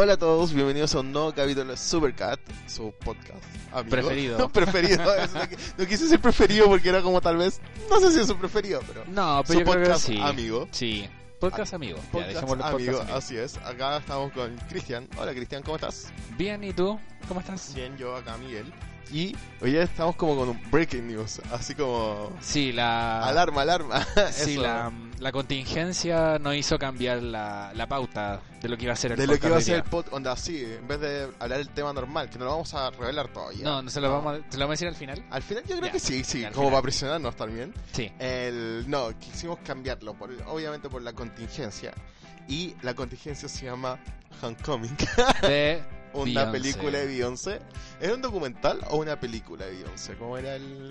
Hola a todos, bienvenidos a un nuevo capítulo de Supercat, su podcast amigo. Preferido. preferido. es no quise ser preferido porque era como tal vez, no sé si es su preferido, pero No, su pero yo creo que podcast sí. amigo. Sí, podcast amigo. Ya, Podcast amigo, podcast amigo. así es. Acá estamos con Cristian. Hola Cristian, ¿cómo estás? Bien, ¿y tú? ¿Cómo estás? Bien, yo acá Miguel. Y hoy ya estamos como con un breaking news, así como Sí, la... alarma, alarma. Sí, Eso. la, la contingencia no hizo cambiar la, la pauta de lo que iba a ser el de lo que iba a ser el pod, onda así, en vez de hablar el tema normal, que no lo vamos a revelar todavía. No, no se lo, vamos a, ¿se lo vamos a decir al final. Al final yo creo Ya, que sí, sí, como final. para presionarnos también. Sí. El, no, quisimos cambiarlo, por, obviamente por la contingencia. Y la contingencia se llama Homecoming, De una Beyoncé. película de Beyoncé. ¿Era un documental o una película de Beyoncé? ¿Cómo era el...?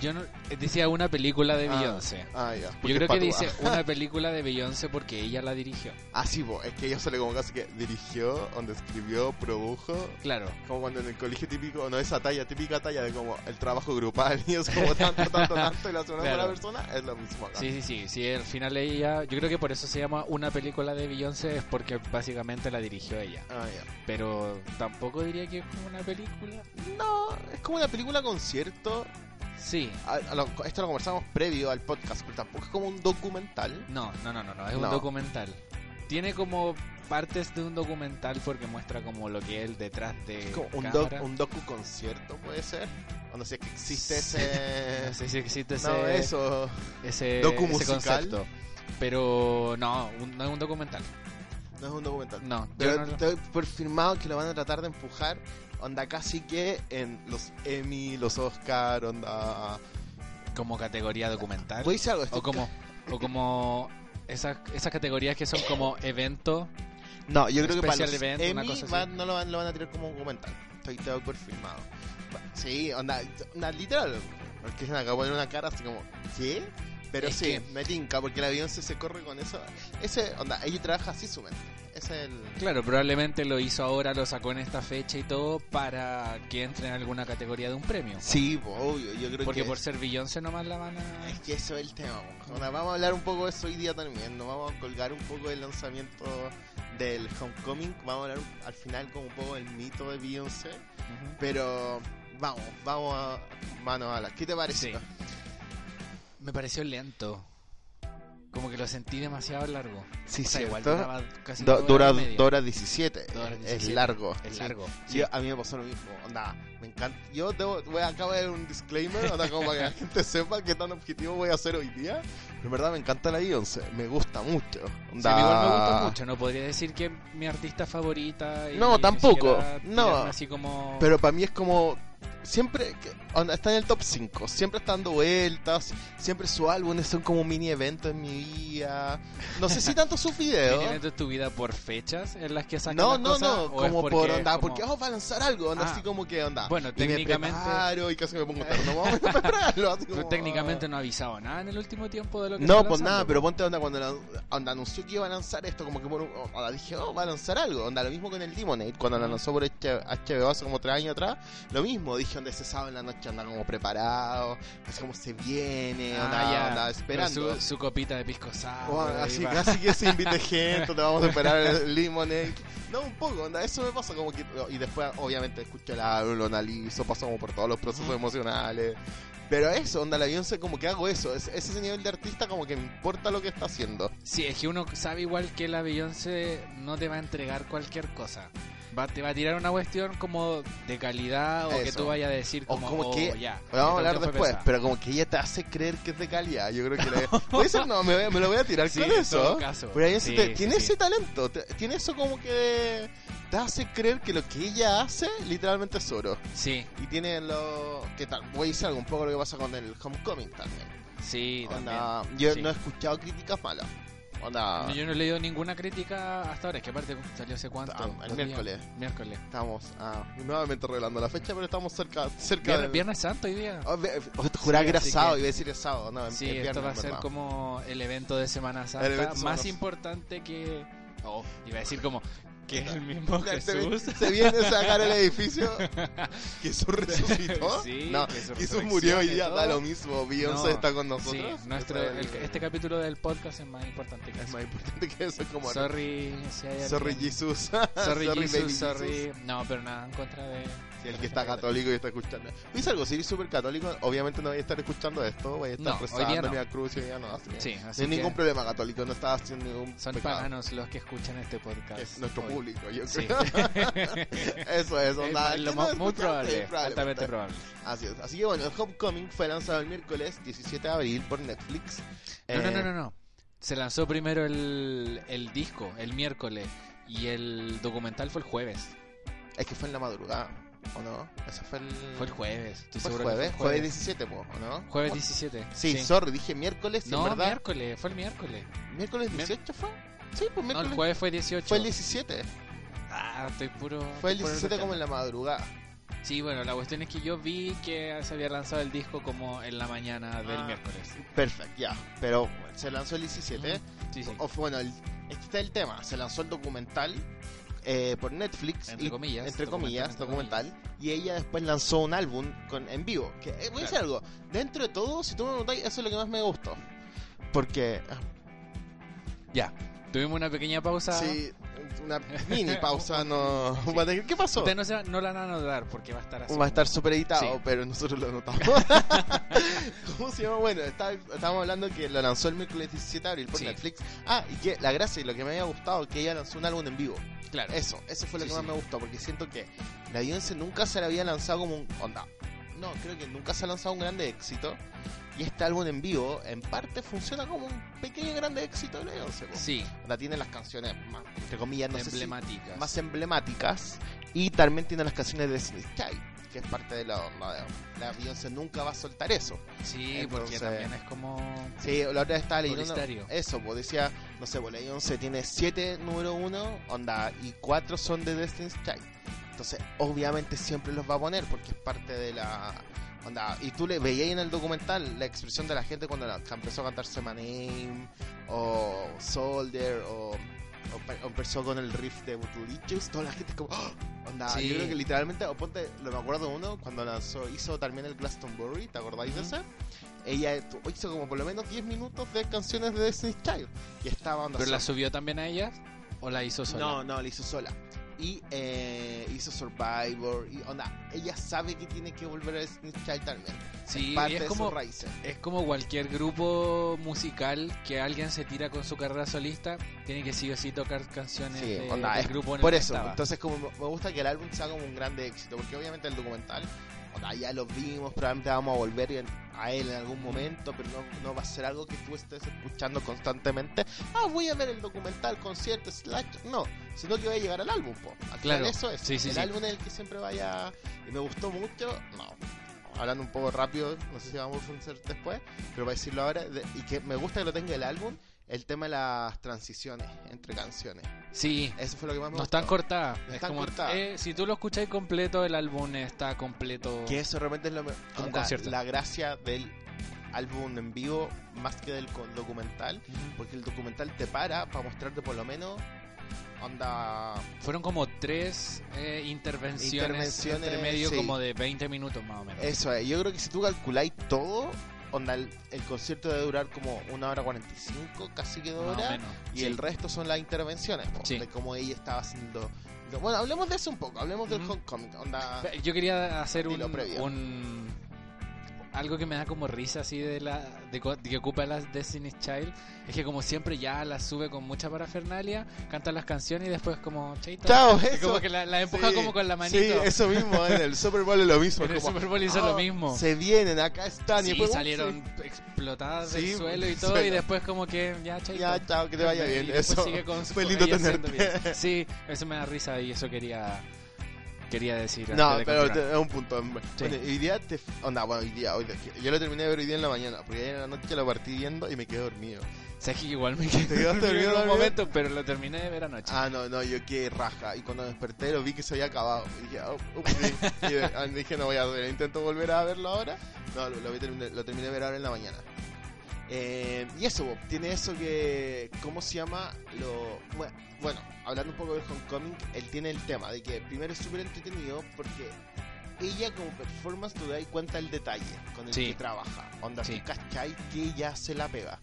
Yo no, decía una película de Ah, Beyoncé. Ah, ya. Yo creo es que dice una película de Beyoncé porque ella la dirigió. Ah, sí, po, es que ella sale como casi que dirigió, donde escribió, produjo. Claro. Como cuando en el colegio típico, no esa talla, típica talla de como el trabajo grupal y es como tanto, tanto, tanto y la segunda Claro. la persona, es lo mismo acá. Sí, sí, sí, sí, al final ella, yo creo que por eso se llama una película de Beyoncé, es porque básicamente la dirigió ella. Ah, ya. Pero tampoco diría que es como una película. No, es como una película concierto. Sí. A- a lo- esto lo conversamos previo al podcast, pero tampoco es como un documental. No, no, no, no, no, es No. un documental. Tiene como partes de un documental porque muestra como lo que es detrás de Es como un, doc, un docu concierto, puede ser. O no sé, es que existe ese. No sé si existe ese, No, eso. ese, docu ese concepto. Pero no, un- no es un documental. No es un documental. No, Pero no estoy por firmado que lo van a tratar de empujar. Onda casi que en los Emmy, los Oscar, onda. como categoría documental. Decir algo. estoy O como, o como esas, esas categorías que son como evento. No, yo creo que para los event, una Emmy cosa así. van- no lo van, lo van a tirar como documental. Estoy todo por firmado. Sí, onda, onda literal. Porque se me acabó de poner una cara así como, ¿qué? Pero Es sí, que- me tinca, porque la Beyoncé se corre con eso. Ese, onda, ella trabaja así su mente. Es el... Claro, probablemente lo hizo ahora, lo sacó en esta fecha y todo para que entre en alguna categoría de un premio. Sí, obvio, yo creo Porque que... por ser Beyoncé nomás la van a... Es que eso es el tema. vamos a hablar un poco de eso hoy día también. Nos vamos a colgar un poco del lanzamiento del Homecoming. Vamos a hablar al final como un poco del mito de Beyoncé. Pero vamos, vamos a mano a la. ¿Qué te parece? Sí. Me pareció lento. Como que lo sentí demasiado largo. Sí, sea, igual ¿cierto? duraba casi Do- dos dura, horas 17. Dos horas Es 17. largo. Es sí. largo. Sí, a mí me pasó lo mismo. Onda, me encanta. Yo debo, voy, acabo de dar un disclaimer, onda, como para que la gente sepa qué tan objetivo voy a hacer hoy día. Pero en verdad me encanta la Beyoncé. Me gusta mucho. Sí, Onda, a mí igual me gusta mucho. No podría decir que mi artista favorita. y No, tampoco. No. Así como... Pero para mí es como. Siempre está en el top 5, siempre está dando vueltas, siempre sus álbumes son como mini eventos en mi vida. No sé si tanto sus videos. ¿Tiene evento en tu vida por fechas en las que sacan No, las no, cosas, no, como porque por onda, como- porque oh, va a lanzar algo, onda Ah. así como que onda. Bueno, y técnicamente- me preparo y casi me pongo terno, vamos a prepararlo. así Pero como, técnicamente no ha avisado nada en el último tiempo de lo que No, pues nada, pero po. ponte onda cuando la- onda anunció que iba a lanzar esto, como que por onda, dije, oh, va a lanzar algo. Onda, lo mismo con el Lemonade, cuando la lanzó por HBO hace como tres años atrás, lo mismo, dije, donde ese sábado en la noche anda como preparado, así como se viene, Ah, onda, ya. esperando. Su, su copita de pisco sour. Oh, así va. casi que se invite gente, te vamos a esperar el Lemonade. No, un poco, onda, eso me pasa como que. Y después, obviamente, escucho el álbum, lo analizo, paso como por todos los procesos emocionales. Pero eso, onda, la Beyoncé como que hago eso. Es, es ese nivel de artista como que me importa lo que está haciendo. Sí, es que uno sabe igual que la Beyoncé no te va a entregar cualquier cosa. Va, te va a tirar una cuestión como de calidad o que Eso. tú vayas a decir O como, como oh, que- ya. Lo vamos a hablar después, pero como que ella te hace creer que es de calidad. Yo creo que ser, no, me, voy- me lo voy a tirar Sí, con eso. caso. Pero ella sí te- sí, tiene ese talento, te- tiene eso como que te hace creer que lo que ella hace literalmente es oro. Sí, Y tiene lo que tal, voy a decir algo un poco lo que pasa con el Homecoming también. sí, Onda, también. yo no he escuchado críticas malas. Onda, Yo no he leído ninguna crítica hasta ahora, es que aparte salió hace cuánto. Ah, el días. miércoles. Miércoles. estamos ah, nuevamente revelando la fecha, pero estamos cerca cerca Viernes, del- Viernes Santo hoy día. Oh, juraba Sí, que era sábado, que- iba a decir es sábado, no, Sí, viernes, esto va a ser como el evento de Semana Santa más Semana- importante que... Oh, iba a decir como Que es el mismo Jesús. se viene a sacar el edificio. Jesús resucitó. Sí, no, Jesús murió y todo. da lo mismo. Beyoncé No, está con nosotros. Sí, nuestro, es el- este capítulo del podcast es más importante que es eso. más importante que eso. Es como Sorry, si hay Sorry Jesus. Sorry, Jesus, sorry. No, pero nada en contra de. Si el que está católico y está escuchando. ¿Viste algo? Si eres súper católico, obviamente no voy a estar escuchando esto. Voy a estar No, rezando no. cruz y ya no. Así Sí, no así hay que ningún problema católico. No estaba haciendo ningún son pecado. paganos los que escuchan este podcast. Es nuestro. Público, yo Sí. creo. Eso es, Es onda. lo ¿Quién mo- no muy probable, Sí, altamente probable. Así es. Así que bueno, el Homecoming fue lanzado el miércoles 17 de abril por Netflix. No, no, Eh, no, no, no. Se lanzó primero el, el disco el miércoles y el documental fue el jueves. Es que fue en la madrugada, ¿o no? Ese fue el. Fue el jueves. Estoy ¿Fue seguro que jueves? fue el Jueves 17, po, ¿o no? Jueves 17. Sí, sorry, dije miércoles, No, verdad. miércoles, fue el miércoles. ¿Miércoles 18 fue? Sí, pues No, el jueves fue 18. Fue el 17. Ah, estoy puro. Fue el puro 17 como en la madrugada. Sí, bueno, la cuestión es que yo vi que se había lanzado el disco como en la mañana del Ah. miércoles. Perfecto, ya. Pero se lanzó el 17. Sí, sí. O, bueno, el, este está el tema. Se lanzó el documental eh, por Netflix. Entre y- comillas, Entre documental, comillas, documental. Y ella después lanzó un álbum con, en vivo. Que eh, voy a decir algo. Dentro de todo, si tú me notáis, eso es lo que más me gustó. Porque, ah, Ya. Tuvimos una pequeña pausa. sí, una mini pausa, no. va tener- ¿Qué pasó? Ustedes no, se, no la van a notar porque va a estar así. Va a estar super editado, Sí. pero nosotros lo notamos. ¿Cómo se llama? Bueno, está- estábamos hablando que lo lanzó el miércoles 17 de abril por Sí. Netflix. Ah, y que la gracia y lo que me había gustado, que ella lanzó un álbum en vivo. Claro. Eso, eso fue lo Sí, que más sí. me gustó, porque siento que la Beyoncé nunca se le había lanzado como un... Onda. No, creo que nunca se ha lanzado un grande éxito. Y este álbum en vivo, en parte, funciona como un pequeño grande éxito de la Beyoncé. Sí, Onda, tiene las canciones, más, entre comillas, no sé si- emblemáticas. más emblemáticas y también tiene las canciones de Destiny's Child que es parte de la onda de la Beyoncé nunca va a soltar eso Sí, porque también es como. sí la otra vez estaba leyendo eso pues decía no sé pues la Beyoncé tiene siete número uno onda y cuatro son de Destiny's Child entonces obviamente siempre los va a poner porque es parte de la onda y tú le veías en el documental la expresión de la gente cuando la- empezó a cantarse My Name o Soldier o o, o empezó con el riff de Bootylicious, toda la gente como ¡Ah! onda, Sí. yo creo que literalmente, o ponte, lo me acuerdo de uno cuando lanzó, hizo también el Glastonbury, ¿te acordáis de Ujú. ese? Ella hizo como por lo menos 10 minutos de canciones de Destiny's Child y estaba onda ¿Pero la sola. subió también a ella? ¿O la hizo sola? No, no, la hizo sola. Y eh, hizo Survivor y onda, ella sabe que tiene que volver a Destiny's Child también. Sí, parte y es de como, raíces. es como cualquier grupo musical que alguien se tira con su carrera solista, tiene que sí o sí tocar canciones Sí, de- onda, del es grupo en el Por que eso, estaba. entonces como me gusta que el álbum sea como un grande éxito, porque obviamente el documental, ya lo vimos, probablemente vamos a volver a él en algún momento, pero no, no va a ser algo que tú estés escuchando constantemente. Ah, voy a ver el documental, concierto, slash, no, sino que va a llegar al álbum, po. Claro, eso es, sí, sí, el sí. álbum es el que siempre vaya, y me gustó mucho, no. Hablando un poco rápido, no sé si vamos a hacer después, pero para decirlo ahora, de- y que me gusta que lo tenga el álbum, el tema de las transiciones entre canciones. Sí, Eso fue lo que más me no gustó. están cortadas. No es están como, cortadas. eh, si tú lo escucháis completo, el álbum está completo. Que eso realmente es lo onda, la gracia del álbum en vivo más que del documental, porque el documental te para para mostrarte por lo menos onda Fueron como tres eh, intervenciones, Intervenciones, entre medio sí. como de 20 minutos más o menos. eso es. Yo creo que si tú calculáis todo, onda el, el concierto debe durar como una hora 45, casi que dos horas, menos. y Sí. el resto son las intervenciones, po, Sí. de cómo ella estaba haciendo. Bueno, hablemos de eso un poco, hablemos del Ujú. homecoming, onda. Yo quería hacer un, Dilo previo. un- algo que me da como risa así de la de, de que ocupa las Destiny's Child es que como siempre ya las sube con mucha parafernalia, canta las canciones y después como chaito. Chao, Y eso. como que la, la empuja Sí, como con la manito. Sí, eso mismo, en el Super Bowl es lo mismo. En el como, Super Bowl hizo "Ah, lo mismo. Se vienen, acá están. y Sí, después, salieron explotadas Sí, del suelo y todo y después como que ya chaito. Ya, chao, que te vaya Y bien. después Eso sigue con fue lindo tenerte. bien. Sí, eso me da risa y eso quería quería decir. No, de pero te- es un punto. Bueno, hoy día te. Onda, bueno, hoy día, hoy día, Yo lo terminé de ver hoy día en la mañana, porque ayer en la noche lo partí viendo y me quedé dormido. Sabes que igual me ¿Te quedé dormido en un momento, pero lo terminé de ver anoche. Ah, no, no, yo quedé raja. Y cuando desperté lo vi que se había acabado. Y dije, oh, sí. y de- ah, dije, no voy a ver, intento volver a verlo ahora. No, lo, lo, vi lo terminé de ver ahora en la mañana. Eh, y eso, tiene eso que, ¿cómo se llama? Lo, bueno, bueno, hablando un poco de Homecoming, él tiene el tema de que primero es súper entretenido porque ella como performance tú das cuenta el detalle con el Sí. que trabaja. Onda, Sí. tú cachai que ella se la pega.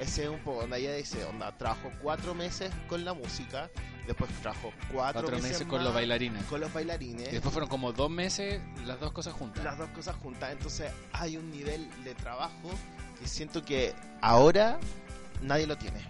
Ese es un poco, onda, ella dice, onda, trabajó cuatro meses con la música, después trabajó cuatro, Cuatro meses con más los bailarines. con los bailarines. Y después fueron como dos meses las dos cosas juntas. las dos cosas juntas. Entonces hay un nivel de trabajo siento que ahora nadie lo tiene.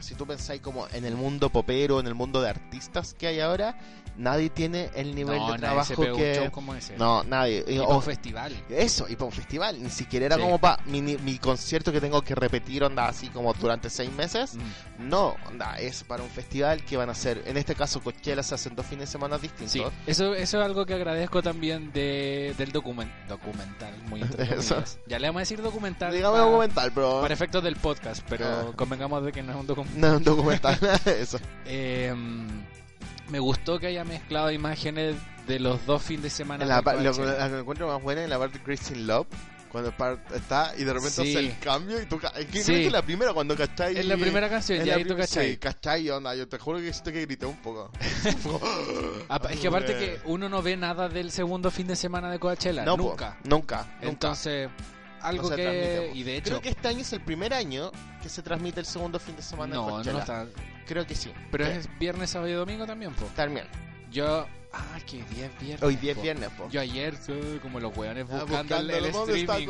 Si tú pensáis como en el mundo popero, en el mundo de artistas que hay ahora, nadie tiene el nivel no, de nadie se trabajo pega un show que... como ese. No, nadie. Y O- para un festival. eso, y para un festival. Ni siquiera era Sí. como para mi, mi concierto que tengo que repetir, onda, así como durante seis meses. Mm. No, onda, es para un festival que van a hacer, en este caso Coachella se hacen dos fines de semana distintos. Sí, eso, eso es algo que agradezco también de, del document, documental, muy comillas. Ya le vamos a decir documental Digamos documental, pero para efectos del podcast, pero Ah. convengamos de que no es un documental. no es un documental, eso. Eh, me gustó que haya mezclado imágenes de los dos fines de semana. En la, de lo, la que encuentro más buena es la parte de Christine Love. Cuando está y de repente Sí. hace el cambio y tú es que Sí. creo que es la primera cuando cachai Es la primera canción, es ya la ahí tú cachai. sí, cachai onda yo te juro que siento que grité un poco Es que aparte que uno no ve nada del segundo fin de semana de Coachella, no, po, nunca. nunca nunca Entonces, algo No se que... transmite, po. Y de hecho, creo que este año es el primer año que se transmite el segundo fin de semana de no, Coachella no está... creo que sí Pero es viernes, sábado y domingo también, po. también Yo... Ah, que día es viernes. hoy día es viernes po. Yo ayer, eh, como los hueones Ah, buscando, el, el buscándolo, ¿dónde está? Sí,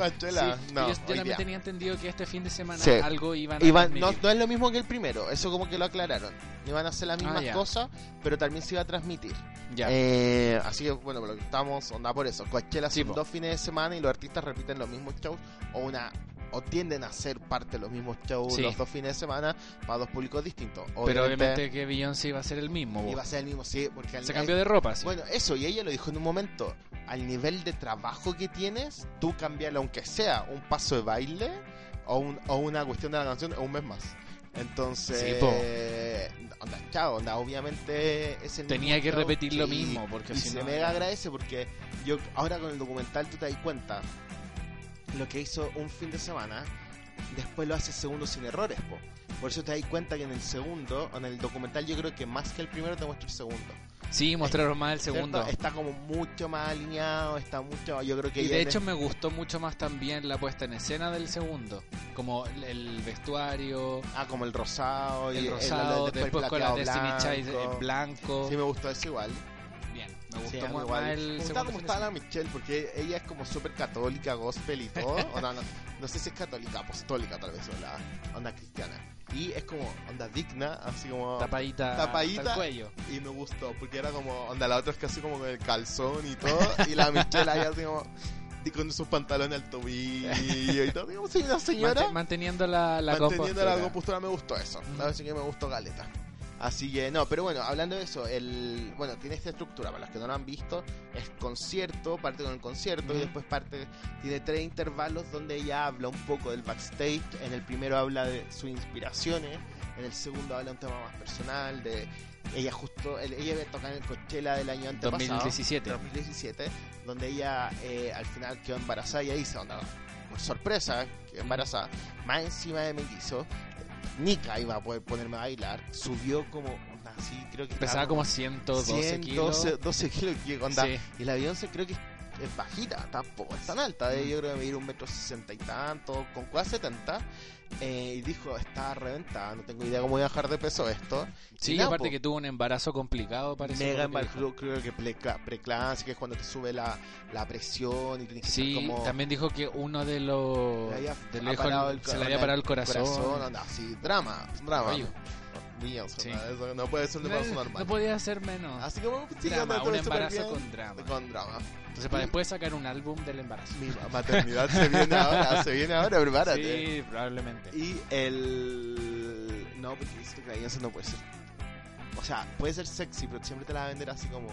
No, yo, yo hoy también día. tenía entendido que este fin de semana Sí. algo iban a Iban- no, es lo mismo que el primero, eso como que lo aclararon. Iban a hacer las Ah, mismas ya. cosas, pero también se iba a transmitir. Ya. Eh, así que bueno, por lo que estamos, onda por eso. Coachella Sí, son po. dos fines de semana y los artistas repiten los mismos shows o una o tienden a ser parte de los mismos shows Sí. los dos fines de semana para dos públicos distintos. Pero obviamente que Beyoncé iba a ser el mismo. iba a ser el mismo, sí, porque al Se nivel- cambió de ropa, sí. Bueno, eso, y ella lo dijo en un momento, al nivel de trabajo que tienes, tú cambiarlo aunque sea un paso de baile o, un- o una cuestión de la canción un mes más. Entonces, Sí, po. onda, chao, onda, obviamente es el Tenía mismo que repetir lo mismo, porque y si se no- mega agradece porque yo ahora con el documental tú te das cuenta lo que hizo un fin de semana, después lo hace segundo sin errores, po. Por eso te das cuenta que en el segundo, en el documental yo creo que más que el primero te muestra el segundo. Sí, mostraron más el segundo. ¿cierto? Está como mucho más alineado, está mucho, yo creo que Y de hecho el- me gustó mucho más también la puesta en escena del segundo. Como el, el vestuario, ah, como el rosado y el el- rosado, el- después con la Destiny Child en blanco. Sí, me gustó eso igual. Me Sí, gustó mí más, igual. el me gustaba como estaba la. Michelle, porque ella es como súper católica, gospel y todo. O no, no, no sé si es católica, apostólica tal vez, o la onda cristiana. Y es como onda digna, así como... Tapadita, Tapadita. cuello. Y me gustó, porque era como, onda, la otra es casi como con el calzón y todo, y la Michelle ahí así como, y con sus pantalones al tobillo y todo, digamos, soy una señora Mante- manteniendo la, la manteniendo compostura. la compostura me gustó eso, la verdad es que me gustó Galeta. Así que no, pero bueno, hablando de eso, el bueno, tiene esta estructura, para los que no lo han visto, es concierto, parte con el concierto y Ujú. después parte, tiene tres intervalos donde ella habla un poco del backstage, en el primero habla de sus inspiraciones, en el segundo habla un tema más personal, de ella justo, el- ella tocar en el Coachella del año antepasado, 2017. 2017, donde ella eh, al final quedó embarazada y ahí dice, onda, por sorpresa, quedó embarazada, más encima de mellizo, Nika iba a poder ponerme a bailar, subió como, onda, así, creo que Pesaba como 112 kilos. 112 12 kilos, que onda, Sí. y la Beyoncé creo que es bajita, tampoco es tan alta, de, yo creo que medir un metro sesenta y tanto, con casi 70, eh, y dijo, está reventada, no tengo idea cómo voy a bajar de peso esto. Sí, Y nada, aparte po, que tuvo un embarazo complicado, parece. Mega embarazo, creo que preeclampsia, que es cuando te sube la, la presión y tienes que Sí, como... también dijo que uno de los. le había de el se le había parado el corazón. anda, sí, drama, drama. Sí. eso no puede ser un embarazo No, normal. no podía ser menos. Así que sí, Drama, un embarazo con drama. Con drama. Entonces, para después sacar un álbum del embarazo. Mi maternidad se viene ahora, se viene ahora, prepárate. Sí, probablemente. Y el. No, porque dice que Beyoncé no puede ser. O sea, puede ser sexy, pero siempre te la va a vender así como.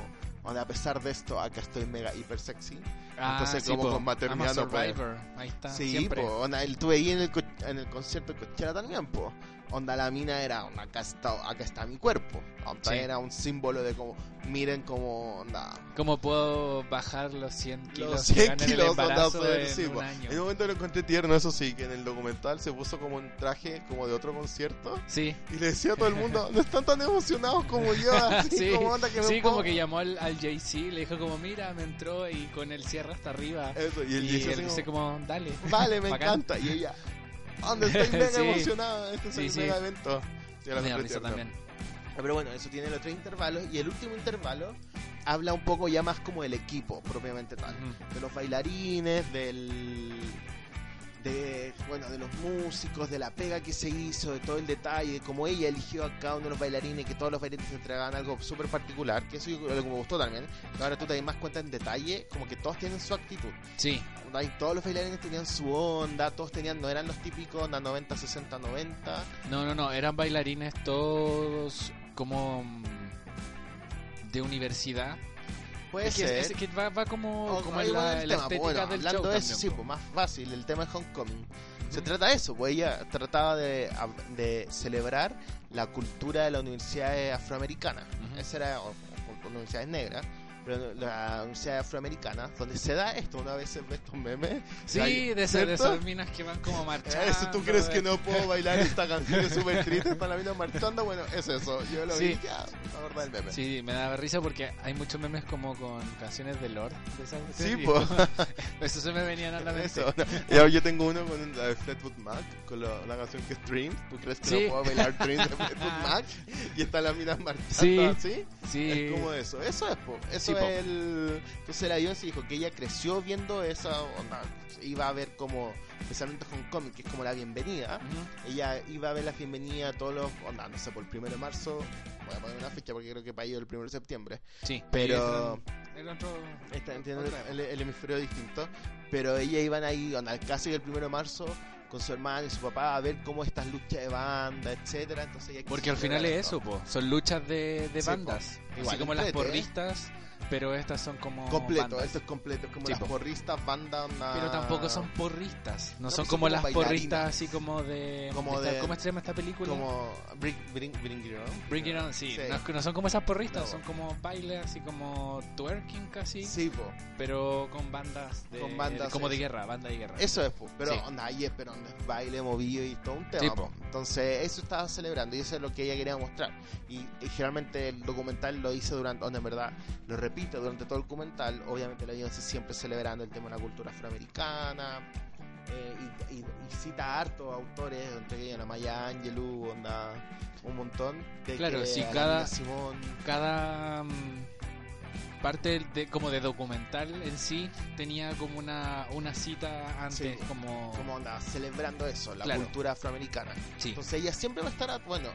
A pesar de esto, acá estoy mega hiper sexy. Ah, Entonces, sí, como po. con Materniano, I'm a pues. Survivor. Ahí está. Sí, po, onda, él tuve ahí en el, en el concierto de Cochera también, po. Onda, la mina era, onda, acá está, acá está mi cuerpo. Onda, Sí. era un símbolo de como, miren como, onda, ¿Cómo puedo bajar los 100 kilos los que 100 gané en el kilos, onda, fue- en sí, un año? En un momento lo encontré tierno, eso sí, que en el documental se puso como un traje como de otro concierto. Sí, Y le decía a todo el mundo, no están tan emocionados como yo, así sí, como onda que me sí pongo". como que llamó al, al Jay-Z, le dijo como, mira, me entró y con el cierre hasta arriba. Eso, y él Y dice así como, dale. vale, me encanta. Y ella, ¿dónde estoy mega Sí. emocionada? Este es el sí. mega evento. Sí, la Me risa también. Pero bueno, eso tiene los tres intervalos. Y el último intervalo habla un poco ya más como del equipo, propiamente tal. De los bailarines, del. De, bueno, de los músicos, de la pega que se hizo, de todo el detalle, de cómo ella eligió a cada uno de los bailarines, que todos los bailarines entregaban algo súper particular, que eso yo- lo que me gustó también. ahora tú te das más cuenta en detalle, como que todos tienen su actitud. Sí, Ahí todos los bailarines tenían su onda, todos tenían, no eran los típicos onda 90, 60, 90. no, no, no, eran bailarines todos como de universidad. Puede es que, ser. es que va, va como, O- como en la, el la estética bueno, del hablando show de eso, también, sí, pues más fácil, el tema de Homecoming. Se Ujú. trata de eso, pues ella trataba de, de celebrar la cultura de la universidad afroamericana. Ujú. Esa era, o, o- universidades negras, pero la universidad afroamericana, donde se da esto, una vez ve estos memes. Sí, de, esas- de esas minas que van como marchando. Eso, ¿Tú crees que no puedo bailar esta canción es súper triste? Está la mina marchando, bueno, es eso. Yo lo Sí. vi, ya, me del meme. Sí, me daba risa porque hay muchos memes como con canciones de Lord. De esas, Sí, po. Eso se me venían a la mente. Eso, no. Yo tengo uno con la de Fleetwood Mac, con lo- la canción que es Dreams. ¿Tú crees que Sí. no puedo bailar Dreams de Fleetwood Mac? Y está la mina marchando Sí. así. Sí. Es como eso. Eso es, po. Eso Sí, el... Entonces la Beyoncé dijo que ella creció viendo esa onda. Iba a ver como, especialmente Homecoming, que es como la bienvenida. Ella iba a ver la bienvenida a todos los... Onda, no sé, por el primero de marzo. Voy a poner una fecha porque creo que para ellos el primero de septiembre. Sí. Pero... Y el otro- Está, entiendo el, el hemisferio distinto. Pero ella iban ahí, onda, casi el primero de marzo, con su hermano y su papá a ver cómo estas luchas de banda, etcétera Entonces Porque al final es eso, po. Son luchas de, de Sí, bandas. Igual, Así como las ¿eh? porristas, pero estas son como. Completo, bandas. esto es completo, es como Sí, las po. porristas, banda, onda... Pero tampoco son porristas. No, No, son son como como las bailarinas. porristas así como de. Como esta- de- ¿Cómo se llama esta película? Como Bring, bring, bring It On. Bring It On, sí. Sí. No, no son como esas porristas, No. son como bailes así como twerking casi. Sí, po. Pero con bandas de. Con bandas, como de guerra, banda de guerra. Eso es, po. pero es, pero baile, movido y todo un tema. Entonces, eso estaba celebrando y eso es lo que ella quería mostrar. Y, y generalmente el documental lo hice durante, donde en verdad lo repito durante todo el documental. Obviamente la Beyoncé siempre celebrando el tema de la cultura afroamericana. eh, y, y- y cita a hartos autores, entre ellos a Maya Angelou, onda, un montón. De Claro, que la cada- Simone, cada mm, parte de, como de documental en sí tenía como una, una cita antes Sí, como, como onda, celebrando eso, la Claro. cultura afroamericana. sí Entonces ella siempre va a estar, a- bueno,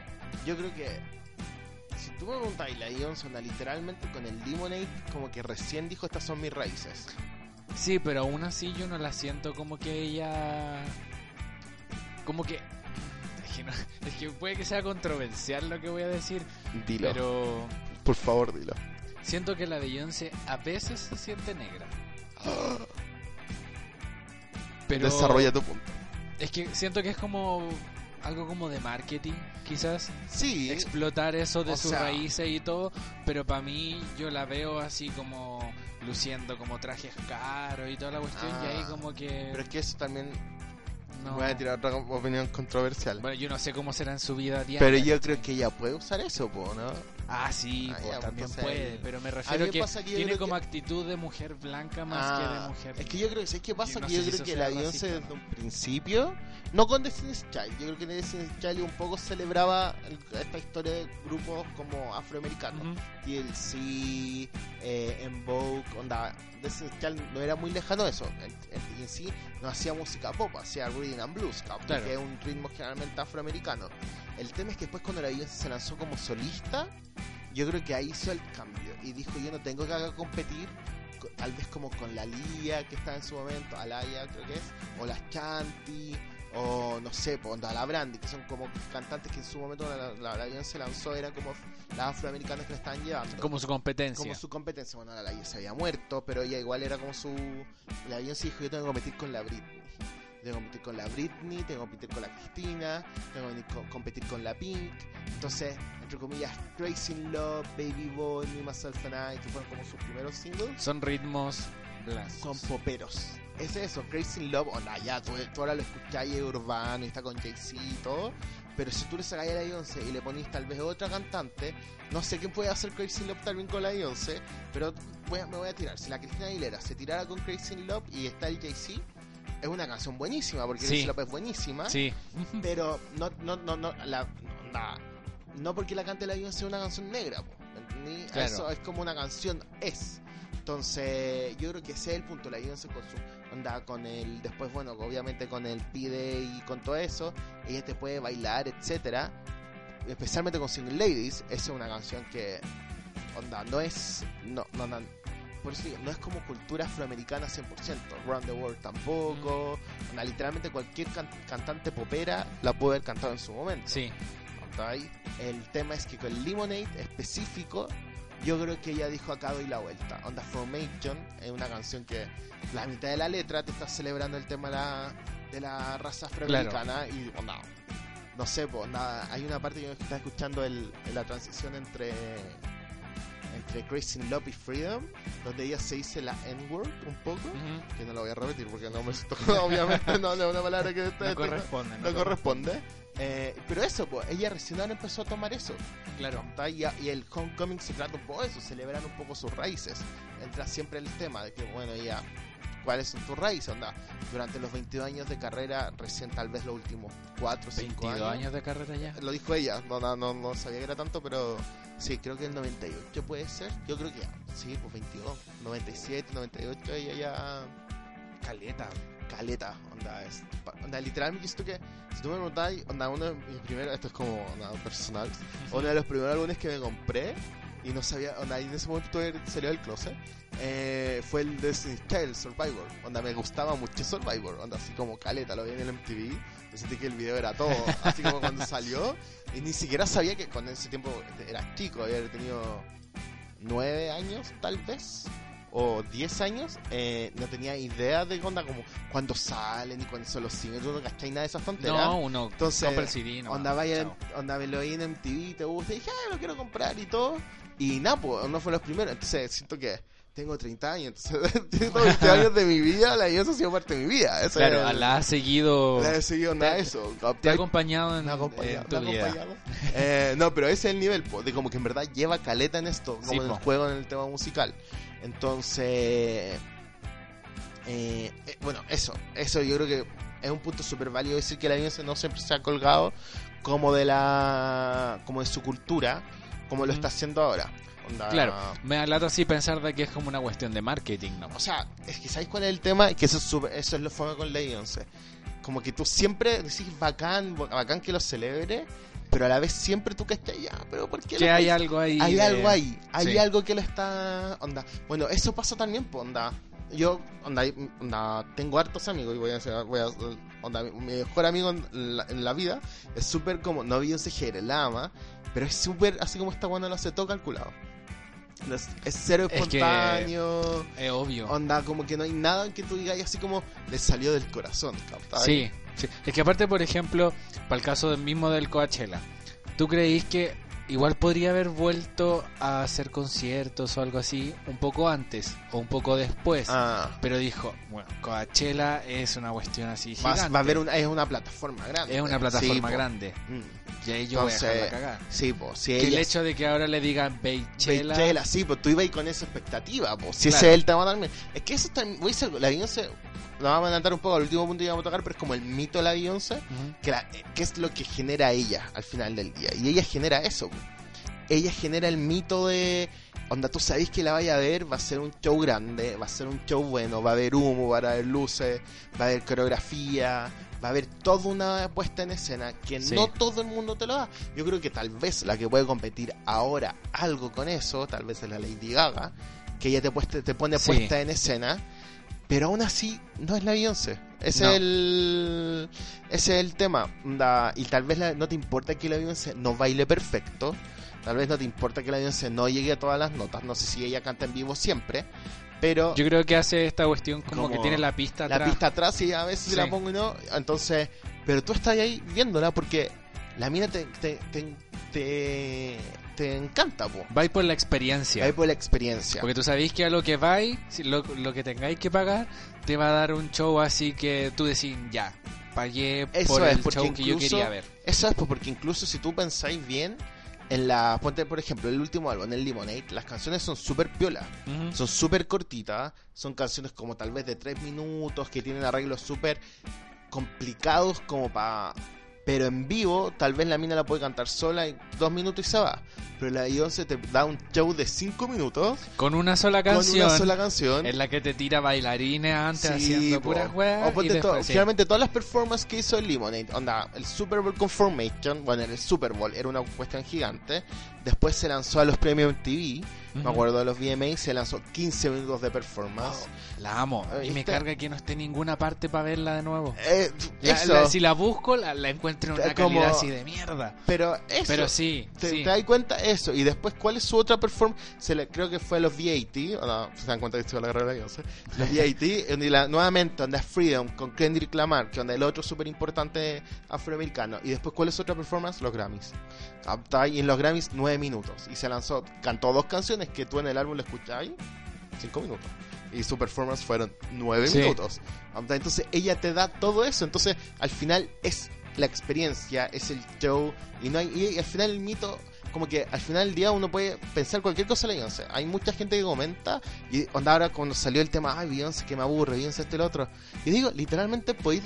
yo creo que si tú me preguntas, y la onda, literalmente con el Lemonade como que recién dijo estas son mis raíces. sí pero aún así yo no la siento como que ella como que es que, no- es que puede que sea controversial lo que voy a decir Dilo, pero por favor, dilo. siento que la Beyoncé a veces se siente negra pero Desarrolla tu punto. es que siento que es como algo como de marketing quizás Sí, explotar eso de sus sea- raíces y todo, pero para mí yo la veo así como luciendo como trajes caros y toda la cuestión y ahí Ah, como que pero es que eso también no. voy a tirar otra opinión controversial. Bueno, yo no sé cómo será en su vida diaria. pero yo creo que ella puede usar eso, po, ¿no? Ah, sí, Ah, pues, ya, también puede, pero me A refiero me que pasa que tiene como que- actitud de mujer blanca más que de Ah, mujer. Es que yo creo que, ¿sabes qué pasa? No que yo creo que la Beyoncé racista, desde un principio, no con Destiny's Child, yo creo que Destiny's Child un poco celebraba el- esta historia de grupos como afroamericanos. Ujú. TLC, eh, En Vogue, onda, Destiny's Child no era muy lejano de eso. En, en- en sí no hacía música pop, hacía rhythm and blues, Claro. que es un ritmo generalmente afroamericano. El tema es que después cuando la Beyoncé se lanzó como solista, yo creo que ahí hizo el cambio y dijo yo no tengo que competir co- tal vez como con la Lía que estaba en su momento, Alaya creo que es, o las Chanti, o no sé, onda, la Brandy, que son como cantantes que en su momento la, la, la Beyoncé lanzó, eran como las afroamericanas que la estaban llevando. Como su competencia. Como su competencia. Bueno, la Beyoncé había muerto, pero ella igual era como su. La Beyoncé dijo: Yo tengo que competir con la Britney. Tengo que competir con la Britney, tengo que competir con la Cristina, tengo que co- competir con la Pink. Entonces, entre comillas, Crazy in Love, Baby Boy, Me, Myself and I, que fueron como sus primeros singles, Son ritmos blancos. son poperos. Es eso, Crazy in Love, onda, ya, tú, tú ahora lo escuchás y es urbano y está con Jay-Z y todo. Pero si tú le sacas a la Beyoncé y le ponís tal vez otra cantante, no sé quién puede hacer Crazy Love también con la Beyoncé, pero voy a- me voy a tirar. Si la Cristina Aguilera se tirara con Crazy Love y está el Jay-Z, es una canción buenísima, porque Sí. Love es buenísima. Sí, Pero no, no, no, no, la, no, no porque la cante la Beyoncé es una canción negra, ¿me entendí? Claro. Eso es como una canción, es. Entonces, yo creo que ese es el punto, la Beyoncé con su onda, con el, después, bueno, obviamente con el pide y con todo eso, ella te puede bailar, etcétera. Especialmente con Single Ladies, esa es una canción que, onda, no es, no, no, no, por eso digo, no es como cultura afroamericana 100%, Round the World tampoco, onda, literalmente cualquier can- cantante popera la puede haber cantado en su momento. sí. El tema es que con Lemonade específico, yo creo que ella dijo acá doy la vuelta. Onda Formation es una canción que la mitad de la letra te está celebrando el tema de la, de la raza afroamericana y onda, no sé, pues nada, hay una parte que yo estaba escuchando el, la transición entre entre Crazy in Love y Freedom, donde ella se dice la N-word un poco, que no lo voy a repetir porque no me obviamente no, no es una palabra que No corresponde. no corresponde. Eh, pero eso, pues, ella recién ahora empezó a tomar eso. Claro. Y, y el Homecoming se trata un poco de eso, celebrar un poco sus raíces. Entra siempre el tema de que, bueno, ella, ¿cuáles son tus raíces? Onda, durante los 22 años de carrera, recién tal vez los últimos 4 o 5 22 años. años de carrera ya. Lo dijo ella, no, no, no, no sabía que era tanto, pero sí, creo que el 98 puede ser. Yo creo que ya, sí, pues 22, 97, 98, ella ya Caleta. caleta, onda, es, onda, literalmente esto que, si tú me preguntas, onda, uno de mis primeros, esto es como onda, personal, uno de los primeros álbumes que me compré y no sabía, onda, y en ese momento salió del closet, eh, fue el de Child Survivor, onda, me gustaba mucho Survivor, onda, así como caleta, lo vi en el MTV, me sentí que el video era todo, así como cuando salió, y ni siquiera sabía que cuando en ese tiempo era chico, había tenido nueve años, tal vez, o 10 años, eh, no tenía idea de onda como cuándo salen y cuándo son los singles, no cachai nada de esas tonteras. No, uno Entonces, compra el CD, no. onda vaya, onda me lo vi en MTV, te gusta, y dije, ah, lo quiero comprar y todo. Y nada, pues, no fue los primeros. Entonces, siento que tengo 30 años, entonces, tengo 20 años de mi vida, la Beyoncé ha sido parte de mi vida. Ese Claro, el- la ha seguido. la he seguido nada eso. Te ha acompañado en, acompañado, en tu vida. acompañado. Eh, no, pero ese es el nivel, po, de como que en verdad lleva caleta en esto, como Sí, en el juego, en el tema musical. Entonces, eh, eh, bueno, eso, eso yo creo que es un punto súper válido decir que la Beyoncé no siempre se ha colgado como de la, como de su cultura, como lo está haciendo ahora. Onda- Claro, me da lata así pensar de que es como una cuestión de marketing, ¿no? O sea, es que ¿sabéis cuál es el tema? Que eso es, eso es lo fome con la Beyoncé. Como que tú siempre decís bacán, bacán que lo celebre, pero a la vez siempre tú que estás ya, pero ¿por qué que hay algo ahí. hay de- algo ahí, hay sí. algo que lo está. Onda. Bueno, eso pasa también, pues, onda. Yo, onda, onda, tengo hartos amigos y voy a decir, voy a, onda, mi mejor amigo en la, en la vida es súper como, no Beyoncé Jere, la ama, pero es súper así como está cuando lo hace todo calculado. Es, es cero Es que- espontáneo, Es obvio. onda, como que no hay nada que tú digas así como le salió del corazón. Sí, sí. Es que aparte, por ejemplo, para el caso del mismo del Coachella, ¿tú creís que igual podría haber vuelto a hacer conciertos o algo así un poco antes o un poco después? Ah, Pero dijo, bueno, Coachella es una cuestión así va, gigante. va a haber una, es una plataforma grande. Es una plataforma Sí, grande. Mm. Y ahí yo voy a Entonces, dejarla cagar. Sí, pues, si el hecho de que ahora le digan Beychella... Beychella, sí, pues tú ibas ahí con esa expectativa, pues. Si Claro. ese es el tema también. Es que eso también, la Beyoncé, lo vamos a adelantar un poco al último punto que vamos a tocar, pero es como el mito de la Beyoncé, que, la- que es lo que genera ella al final del día. Y ella genera eso. Ella genera el mito de, onda, tú sabes que la vaya a ver, va a ser un show grande, va a ser un show bueno, va a haber humo, va a haber luces, va a haber coreografía, va a haber toda una puesta en escena que Sí. no todo el mundo te lo da. Yo creo que tal vez la que puede competir ahora algo con eso, tal vez es la Lady Gaga, que ella te, te pone Sí. puesta en escena, pero aún así no es la Beyoncé. Ese No. es el ese es el tema. Y tal vez la- no te importa que la Beyoncé no baile perfecto. Tal vez no te importa que la Beyoncé no llegue a todas las notas. No sé si ella canta en vivo siempre. Pero Yo creo que hace esta cuestión como, Como que tiene la pista la atrás. pista atrás y a veces Sí. la pongo y no. Entonces, pero tú estás ahí viéndola porque la mina te, te, te, te, te encanta, po. Va por la experiencia. Ahí por la experiencia. Porque tú sabéis que a lo que vais, lo, lo que tengáis que pagar, te va a dar un show así que tú decís, ya, pagué Eso por es, el show que yo quería ver. Eso es porque incluso si tú pensáis bien, en la. Ponte, por ejemplo, el último álbum, el Lemonade, las canciones son súper piolas. Ujú. Son súper cortitas. Son canciones como tal vez de 3 minutos, que tienen arreglos súper complicados como para. Pero en vivo, tal vez la mina la puede cantar sola en dos minutos y se va. Pero la Beyoncé te da un show de 5 minutos Con una sola canción con una sola canción. en la que te tira bailarines antes Sí, haciendo po. puras weas. O ponte to- después, sí. Finalmente todas las performances que hizo el Lemonade, onda, el Super Bowl Conformation, bueno, el Super Bowl era una cuestión gigante. Después se lanzó a los premios MTV, Ujú. me acuerdo de los VMA, se lanzó 15 minutos de performance. La amo. Eh, Y me carga que no esté en ninguna parte para verla de nuevo. Eh, La- eso, la- si la busco, la, la encuentro en una Eh, como- calidad así de mierda. pero eso. Pero sí, Te, sí. te das cuenta eso y después cuál es su otra performance se le, creo que fue a los VAT o no, se dan cuenta que estoy la carrera de Beyoncé los VAT donde la, nuevamente donde es Freedom con Kendrick Lamar que donde el otro súper importante afroamericano y después cuál es su otra performance los Grammys Ah, está ahí en los Grammys nueve minutos y se lanzó cantó dos canciones que tú en el álbum lo escucháis cinco minutos y su performance fueron nueve Sí. minutos entonces ella te da todo eso entonces al final es la experiencia es el show y no hay y al final el mito como que al final del día uno puede pensar cualquier cosa de la Beyoncé. Hay mucha gente que comenta y onda ahora cuando salió el tema, ay Beyoncé que me aburre, Beyoncé este y el otro. Y digo, literalmente podéis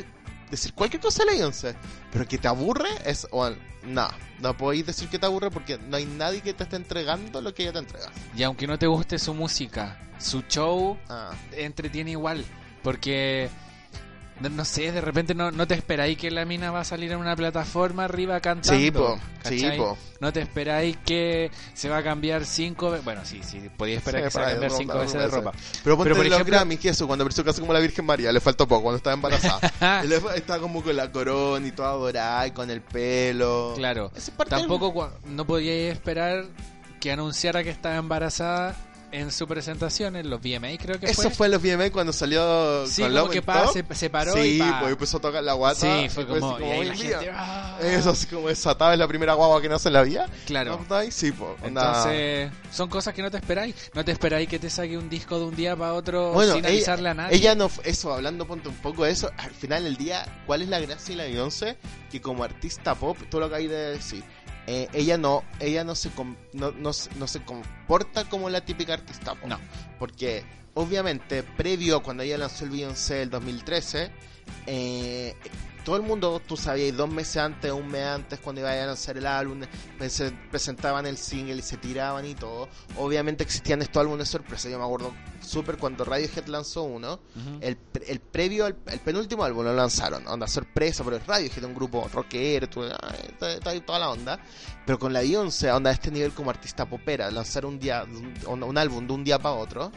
decir cualquier cosa de Beyoncé, pero que te aburre es, bueno, no, no podéis decir que te aburre porque no hay nadie que te esté entregando lo que ella te entrega. Y aunque no te guste su música, su show Ah, entretiene igual. Porque, no, sé, de repente no, no te esperáis que la mina va a salir en una plataforma arriba cantando. sí, po, sí, ¿cachai? po. No te esperáis que se va a cambiar cinco veces. Bueno, sí, sí, podía esperar Sí, que se va a cambiar cinco veces de ropa. Pero ponte Pero, por los ejemplo- Grammys, que eso, cuando empezó casi como la Virgen María, le faltó poco, cuando estaba embarazada. Fue- estaba como con la corona y toda dorada y con el pelo. Claro. Del- Tampoco no podía esperar que anunciara que estaba embarazada en su presentación en los VMA, creo que Eso fue. fue en los VMA cuando salió Sí, con como que pa, se, se paró sí, y pa. pues empezó a tocar la guata. Sí, fue como, y ahí la gente, ¡ah! Eso así como desatado es la primera guagua que nace en la vida. Claro. ¿No? Sí, pues. onda- Entonces, son cosas que no te esperáis. No te esperáis que te saque un disco de un día para otro Bueno, sin ella- avisarle a nadie. Ella no, eso, hablando ponte un poco de eso, al final del día, ¿cuál es la gracia de la Beyoncé? Que como artista pop, tú lo acabas de decir, eh, ella no, ella no se, com- no, no, se- no se comporta como la típica artista pop. No. Porque, obviamente, previo cuando ella lanzó el Beyoncé el 2013, eh, todo el mundo, tú sabías, dos meses antes, un mes antes, cuando iba a lanzar el álbum, se presentaban el single y se tiraban y todo. Obviamente existían estos álbumes de sorpresa. Yo me acuerdo súper cuando Radiohead lanzó uno. El, pre- el previo, al- el penúltimo álbum lo lanzaron, onda sorpresa, pero es Radiohead, un grupo rockero, tú- ah, está, está ahí toda la onda. Pero con la Beyoncé, onda a este nivel como artista popera, lanzar un día, un, un álbum de un día para otro.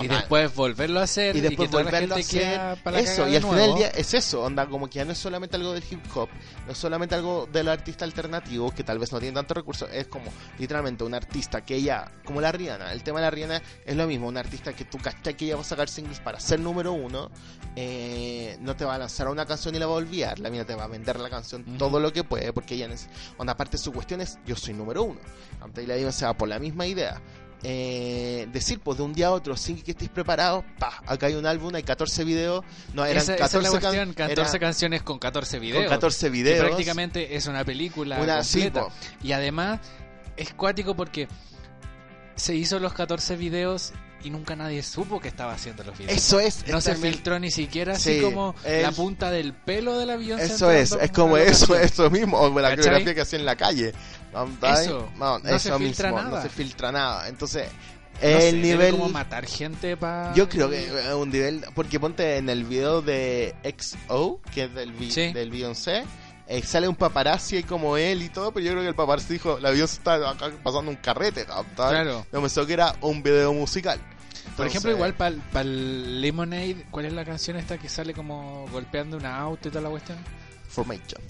Y después volverlo a hacer y después que toda la volverlo a hacer para eso y al final del día es eso onda como que ya no es solamente algo del hip hop no es solamente algo del artista alternativo que tal vez no tiene tantos recursos es como literalmente un artista que ella como la Rihanna el tema de la Rihanna es lo mismo un artista que tú cachai que ella va a sacar singles para ser número uno eh, no te va a lanzar una canción y la va a olvidar la mina te va a vender la canción Ujú. todo lo que puede porque ella neces- onda aparte su cuestión es yo soy número uno antes la se va por la misma idea eh, decir pues de un día a otro sin que estéis preparados, pa, acá hay un álbum, hay 14 videos, no eran esa, 14, esa es la can- cuestión, 14 era canciones con 14 videos. con 14 que videos. prácticamente es una película una completa. Y además es cuático porque se hizo los 14 videos y nunca nadie supo que estaba haciendo los videos. Eso es, no se filtró ni siquiera así Sí, como es- la punta del pelo de la Beyoncé. Eso es, es como eso, eso mismo, o la coreografía que hacía en la calle. Eso, No, no eso se filtra mismo, nada. no se filtra nada. Entonces, No sé, el debe nivel... como matar gente para... Yo creo que es un nivel, porque ponte en el video de XO, que es del, vi- Sí. del Beyoncé, eh, sale un paparazzi ahí como él y todo, pero yo creo que el paparazzi dijo, la Beyoncé está acá pasando un carrete, ¿cachai? Claro. Yo pensé que era un video musical. Por ejemplo, igual para el Lemonade, ¿cuál es la canción esta que sale como golpeando un auto y toda la cuestión? Formation.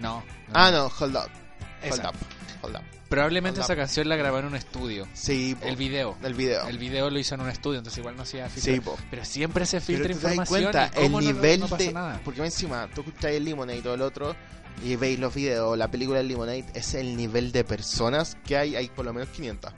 No. no. Ah, no, hold up. Hold up. Hold up. Probablemente Hold esa canción la grabó en un estudio. Sí, po. El video. El video. El video lo hizo en un estudio, entonces igual no hacía filtrar. Sí, po. Pero siempre se filtra Pero te das información. cuenta, y el nivel no, pasa de. nada. Porque encima, tú escucháis el Lemonade y todo el otro, y veis los videos, la película del Lemonade, es el nivel de personas que hay, hay por lo menos 500.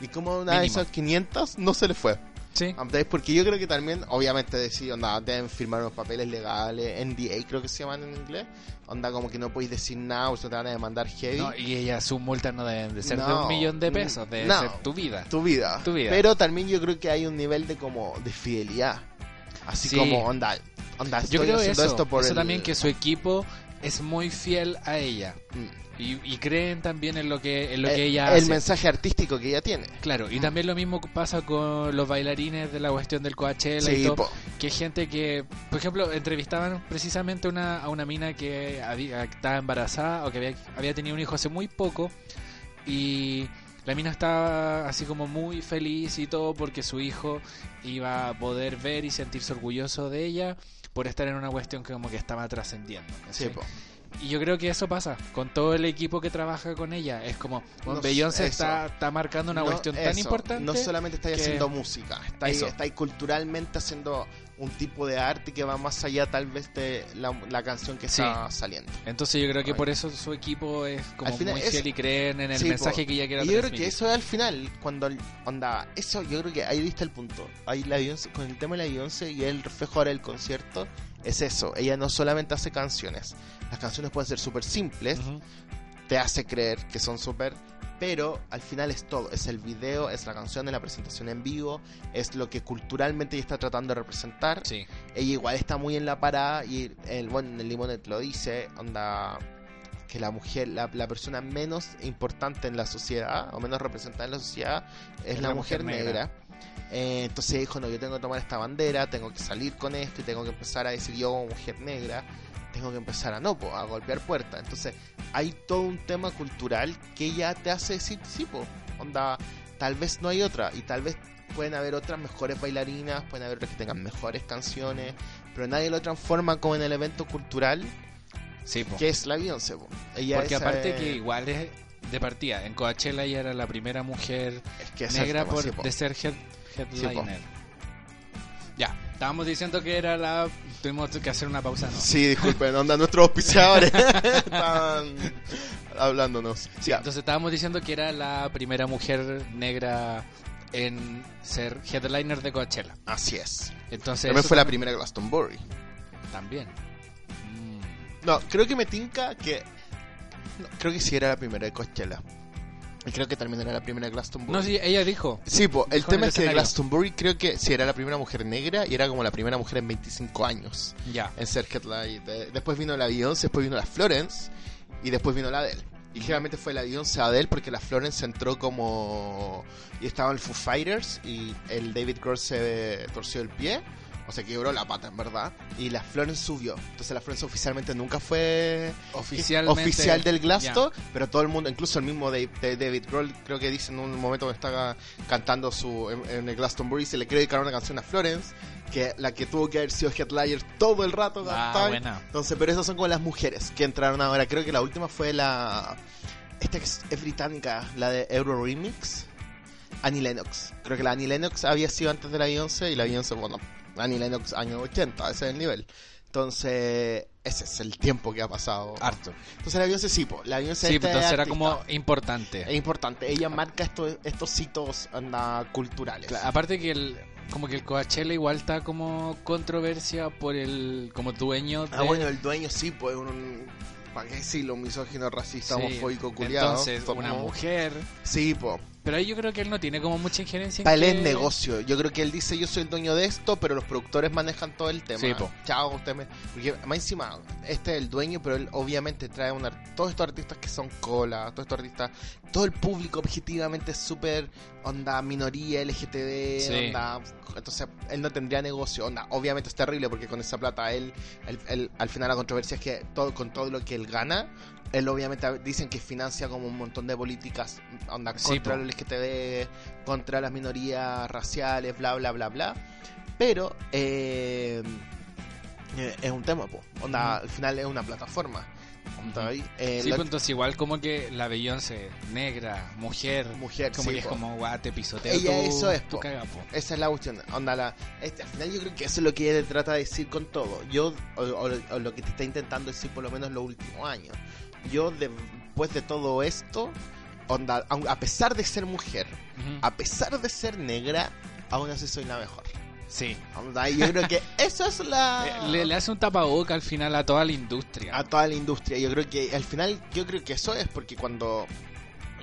Y como una de esas 500 no se le fue. Sí. Porque yo creo que también, obviamente, decir, onda, deben firmar unos papeles legales, NDA creo que se llaman en inglés. Onda, como que no podéis decir nada o se te van a demandar heavy. No, y ella, sus multas no deben de ser de un millón de pesos, debe No. ser tu vida. tu vida. Tu vida. Pero también yo creo que hay un nivel de como de fidelidad. Así Sí. como, onda, onda Yo creo haciendo eso, esto por eso el- también que su equipo es muy fiel a ella Mm. Y, y creen también en lo que en lo Eh, que ella el hace. mensaje artístico que ella tiene. Claro, y también lo mismo pasa con los bailarines de la cuestión del Coachella y Sí, todo, po. que gente que, por ejemplo, entrevistaban precisamente una, a una mina que había, estaba embarazada o que había, había tenido un hijo hace muy poco y la mina estaba así como muy feliz y todo porque su hijo iba a poder ver y sentirse orgulloso de ella por estar en una cuestión que como que estaba trascendiendo. Sí, ¿cachai? Y yo creo que eso pasa con todo el equipo que trabaja con ella. Es como, bueno, No, Beyoncé está, está marcando una No, cuestión tan eso, importante. No solamente estáis que- haciendo música, estáis, estáis culturalmente haciendo un tipo de arte que va más allá tal vez de la, la canción que Sí. está saliendo. Entonces yo creo que por eso su equipo es como Al final muy es- fiel y creen en el Sí, mensaje que ella quiere yo creo que eso es al final, cuando onda, eso yo creo que ahí viste el punto. Ahí la Beyoncé- con el tema de la Beyoncé y el reflejo ahora del concierto, es eso. Ella no solamente hace canciones. Las canciones pueden ser súper simples, te hace creer que son súper, pero al final es todo. Es el video, es la canción, es la presentación en vivo, es lo que culturalmente ella está tratando de representar. Sí, Ella igual está muy en la parada y el bueno en el Limonet lo dice, onda que la mujer, la, la persona menos importante en la sociedad o menos representada en la sociedad es, la, mujer, negra. Eh, entonces dijo, no, yo tengo que tomar esta bandera, tengo que salir con esto y tengo que empezar a decir yo como mujer negra, tengo que empezar a no, po, a golpear puertas. Entonces hay todo un tema cultural que ya te hace decir, sí, po, onda, tal vez no hay otra y tal vez pueden haber otras mejores bailarinas, pueden haber otras que tengan mejores canciones, pero nadie lo transforma como en el evento cultural sí, po. que es la Beyoncé. po. Ella porque aparte eh, que igual es de partida. En Coachella ella era la primera mujer es que negra tema, por, sí, de ser head- headliner. ya, estábamos diciendo que era la... Tuvimos que hacer una pausa, ¿no? Sí, disculpen, onda, nuestros auspiciadores están hablándonos. Sí, Entonces estábamos diciendo que era la primera mujer negra en ser headliner de Coachella. así es. Entonces También fue la primera Glastonbury. También. Mm. No, creo que me tinca que. no, creo que sí era la primera de Coachella. Y creo que también era la primera Glastonbury. No, sí, ella dijo. Sí, po, el Dijo tema el es que. Glastonbury creo que sí era la primera mujer negra y era como la primera mujer en 25 años Ya. en ser headline. De- Después vino la Beyoncé, después vino la Florence y después vino la Adele. Y generalmente fue la Beyoncé Adele porque la Florence entró como... Y estaban el Foo Fighters y el David Grohl se torció el pie. O sea, quebró la pata, en verdad. Y la Florence subió. Entonces la Florence oficialmente nunca fue Oficialmente. oficial del Glasto, pero todo el mundo, incluso el mismo de David Grohl, creo que dice en un momento que está cantando su en, en el Glastonbury, se le quiere dedicar una canción a Florence, que la que tuvo que haber sido headliner todo el rato. Ah, buena. Entonces, pero esas son como las mujeres que entraron ahora. Creo que la última fue la esta que es, es británica, la de Euro Remix. Annie Lennox. Creo que la Annie Lennox había sido antes de la Beyoncé y la Beyoncé, bueno, Annie Lennox año 80, ese es el nivel. Entonces, ese es el tiempo que ha pasado. Harto. Entonces la Beyoncé sí, po. la Beyoncé Sí, esta entonces es era como importante. Es importante, ella marca estos, estos hitos anda, culturales. Aparte que el como que el Coachella igual está como controversia por el como dueño de Ah, bueno, el dueño sí, pues un... ¿Para qué decirlo? Misógino, racista, Sí, homofóbico, culiado. Entonces, una mujer. Sí, po. Pero ahí yo creo que él no tiene como mucha injerencia en Para él que- es negocio. Yo creo que él dice, yo soy el dueño de esto, pero los productores manejan todo el tema. Sí, po. Chao, usted me... Porque más encima, este es el dueño, pero él obviamente trae una... Todos estos artistas que son cola, todos estos artistas... Todo el público objetivamente es súper... Onda, minoría, LGTB, Sí. onda... Entonces, él no tendría negocio. Onda, obviamente es terrible porque con esa plata él... él- él- al final la controversia es que todo con todo lo que él gana... Él obviamente dicen que financia como un montón de políticas onda, Sí, contra el LGTB, contra las minorías raciales, bla, bla, bla, bla. Pero eh, eh, es un tema, po. Onda, al final es una plataforma. Onda, eh, Sí, la- pues entonces igual como que la Beyoncé, negra, mujer, mujer, como sí, que es como guate, pisoteo. Ella eso es, caga, po. Esa es la cuestión. Onda, la, este, al final yo creo que eso es lo que ella trata de decir con todo. Yo, o, o- o lo que te está intentando decir por lo menos en los últimos años. Yo, de- después de todo esto, onda, a pesar de ser mujer, a pesar de ser negra, aún así soy la mejor. Sí. Onda, yo creo que eso es la... Le, le hace un tapaboca al final a toda la industria. a toda la industria. Yo creo que al final, yo creo que eso es porque cuando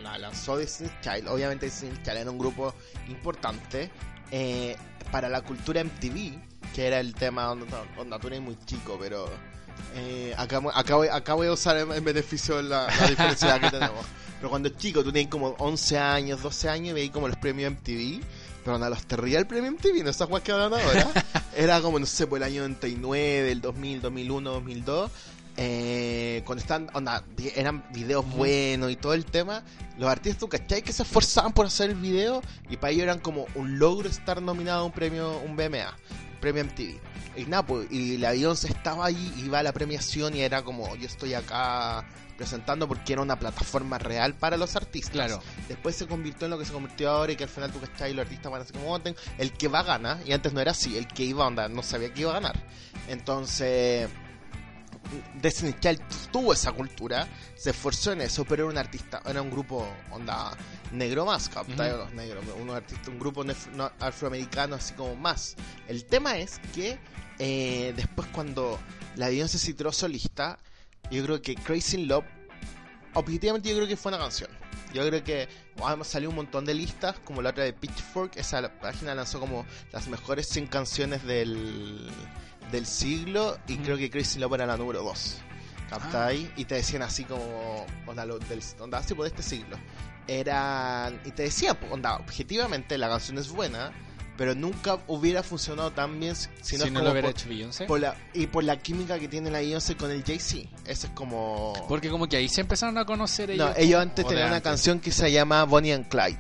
la lanzó Destiny's Child, obviamente Destiny's Child era un grupo importante eh, para la cultura MTV, que era el tema donde, donde tú eres muy chico, pero eh, acá, acá, voy, acá voy a usar en, en beneficio de la, la diferencia que tenemos. Pero cuando chico, tú tenías como 11 años, 12 años y veías como los premios MTV. Pero nada, los te ría el premio MTV, no esas guas que hablan ahora. Era como, no sé, por el año 99, el 2000, 2001, 2002. Eh, cuando están, onda, eran videos buenos y todo el tema. Los artistas, ¿tú cachai? Que se esforzaban por hacer el video y para ellos eran como un logro estar nominado a un premio, un BMA, premio MTV. Y nada, pues, y la Beyoncé estaba ahí, iba a la premiación y era como, yo estoy acá presentando porque era una plataforma real para los artistas. Claro. Después se convirtió en lo que se convirtió ahora y que al final tú cachai, los artistas van así como voten. El que va gana, y antes no era así, el que iba onda, no sabía que iba a ganar. Entonces, Destiny Child tuvo esa cultura, se esforzó en eso, pero era un artista, era un grupo onda negro más, ¿captai? Ujú. Los negros, un artista, un grupo afroamericano así como más. El tema es que eh, después cuando la Beyoncé se tiró solista, yo creo que Crazy Love, objetivamente yo creo que fue una canción. Yo creo que además salió un montón de listas, como la otra de Pitchfork, esa página lanzó como las mejores 100 canciones del, del siglo y Ujú. creo que Crazy Love era la número 2. ¿Captai? Y te decían así como, onda, lo, del, onda así por este siglo. Eran, y te decía, onda, objetivamente la canción es buena, pero nunca hubiera funcionado tan bien si, no si no lo hubiera por- hecho Beyoncé. por la, y por la química que tiene la Beyoncé con el Jay-Z. Eso es como... Porque como que ahí se empezaron a conocer ellos. no, ellos antes tenían una canción que se llama Bonnie and Clyde,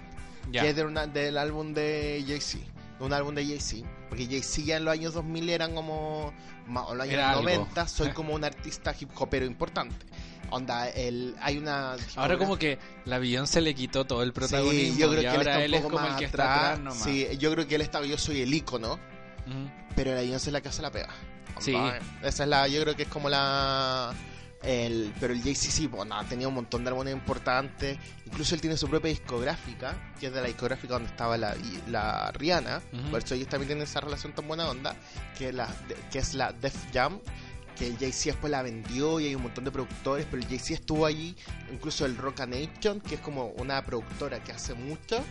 Ya. que es de una- del álbum de Jay-Z. Un álbum de Jay-Z. Porque Jay-Z ya en los años 2000 eran como... O los años Era algo. 90 soy como un artista hip hopero importante. Onda, el, hay una... Ahora como que la Beyoncé le quitó todo el protagonismo Sí, yo creo y que él está él es como más el que está atrás. nomás. Sí, yo creo que él está... Yo soy el ícono. Ujú. Pero la Beyoncé es la que hace la pega. Sí. Esa es la, yo creo que es como la... El, pero el Jay-Z sí, pues nada, tenía un montón de álbumes importantes. Incluso él tiene su propia discográfica, que es de la discográfica donde estaba la, la Rihanna. Por eso ellos también tienen esa relación tan buena onda, que, es la, que es la Def Jam. Que el Jay-Z después la vendió y hay un montón de productores, pero el Jay-Z estuvo allí, incluso el Rock Nation, que es como una productora que hace mucho,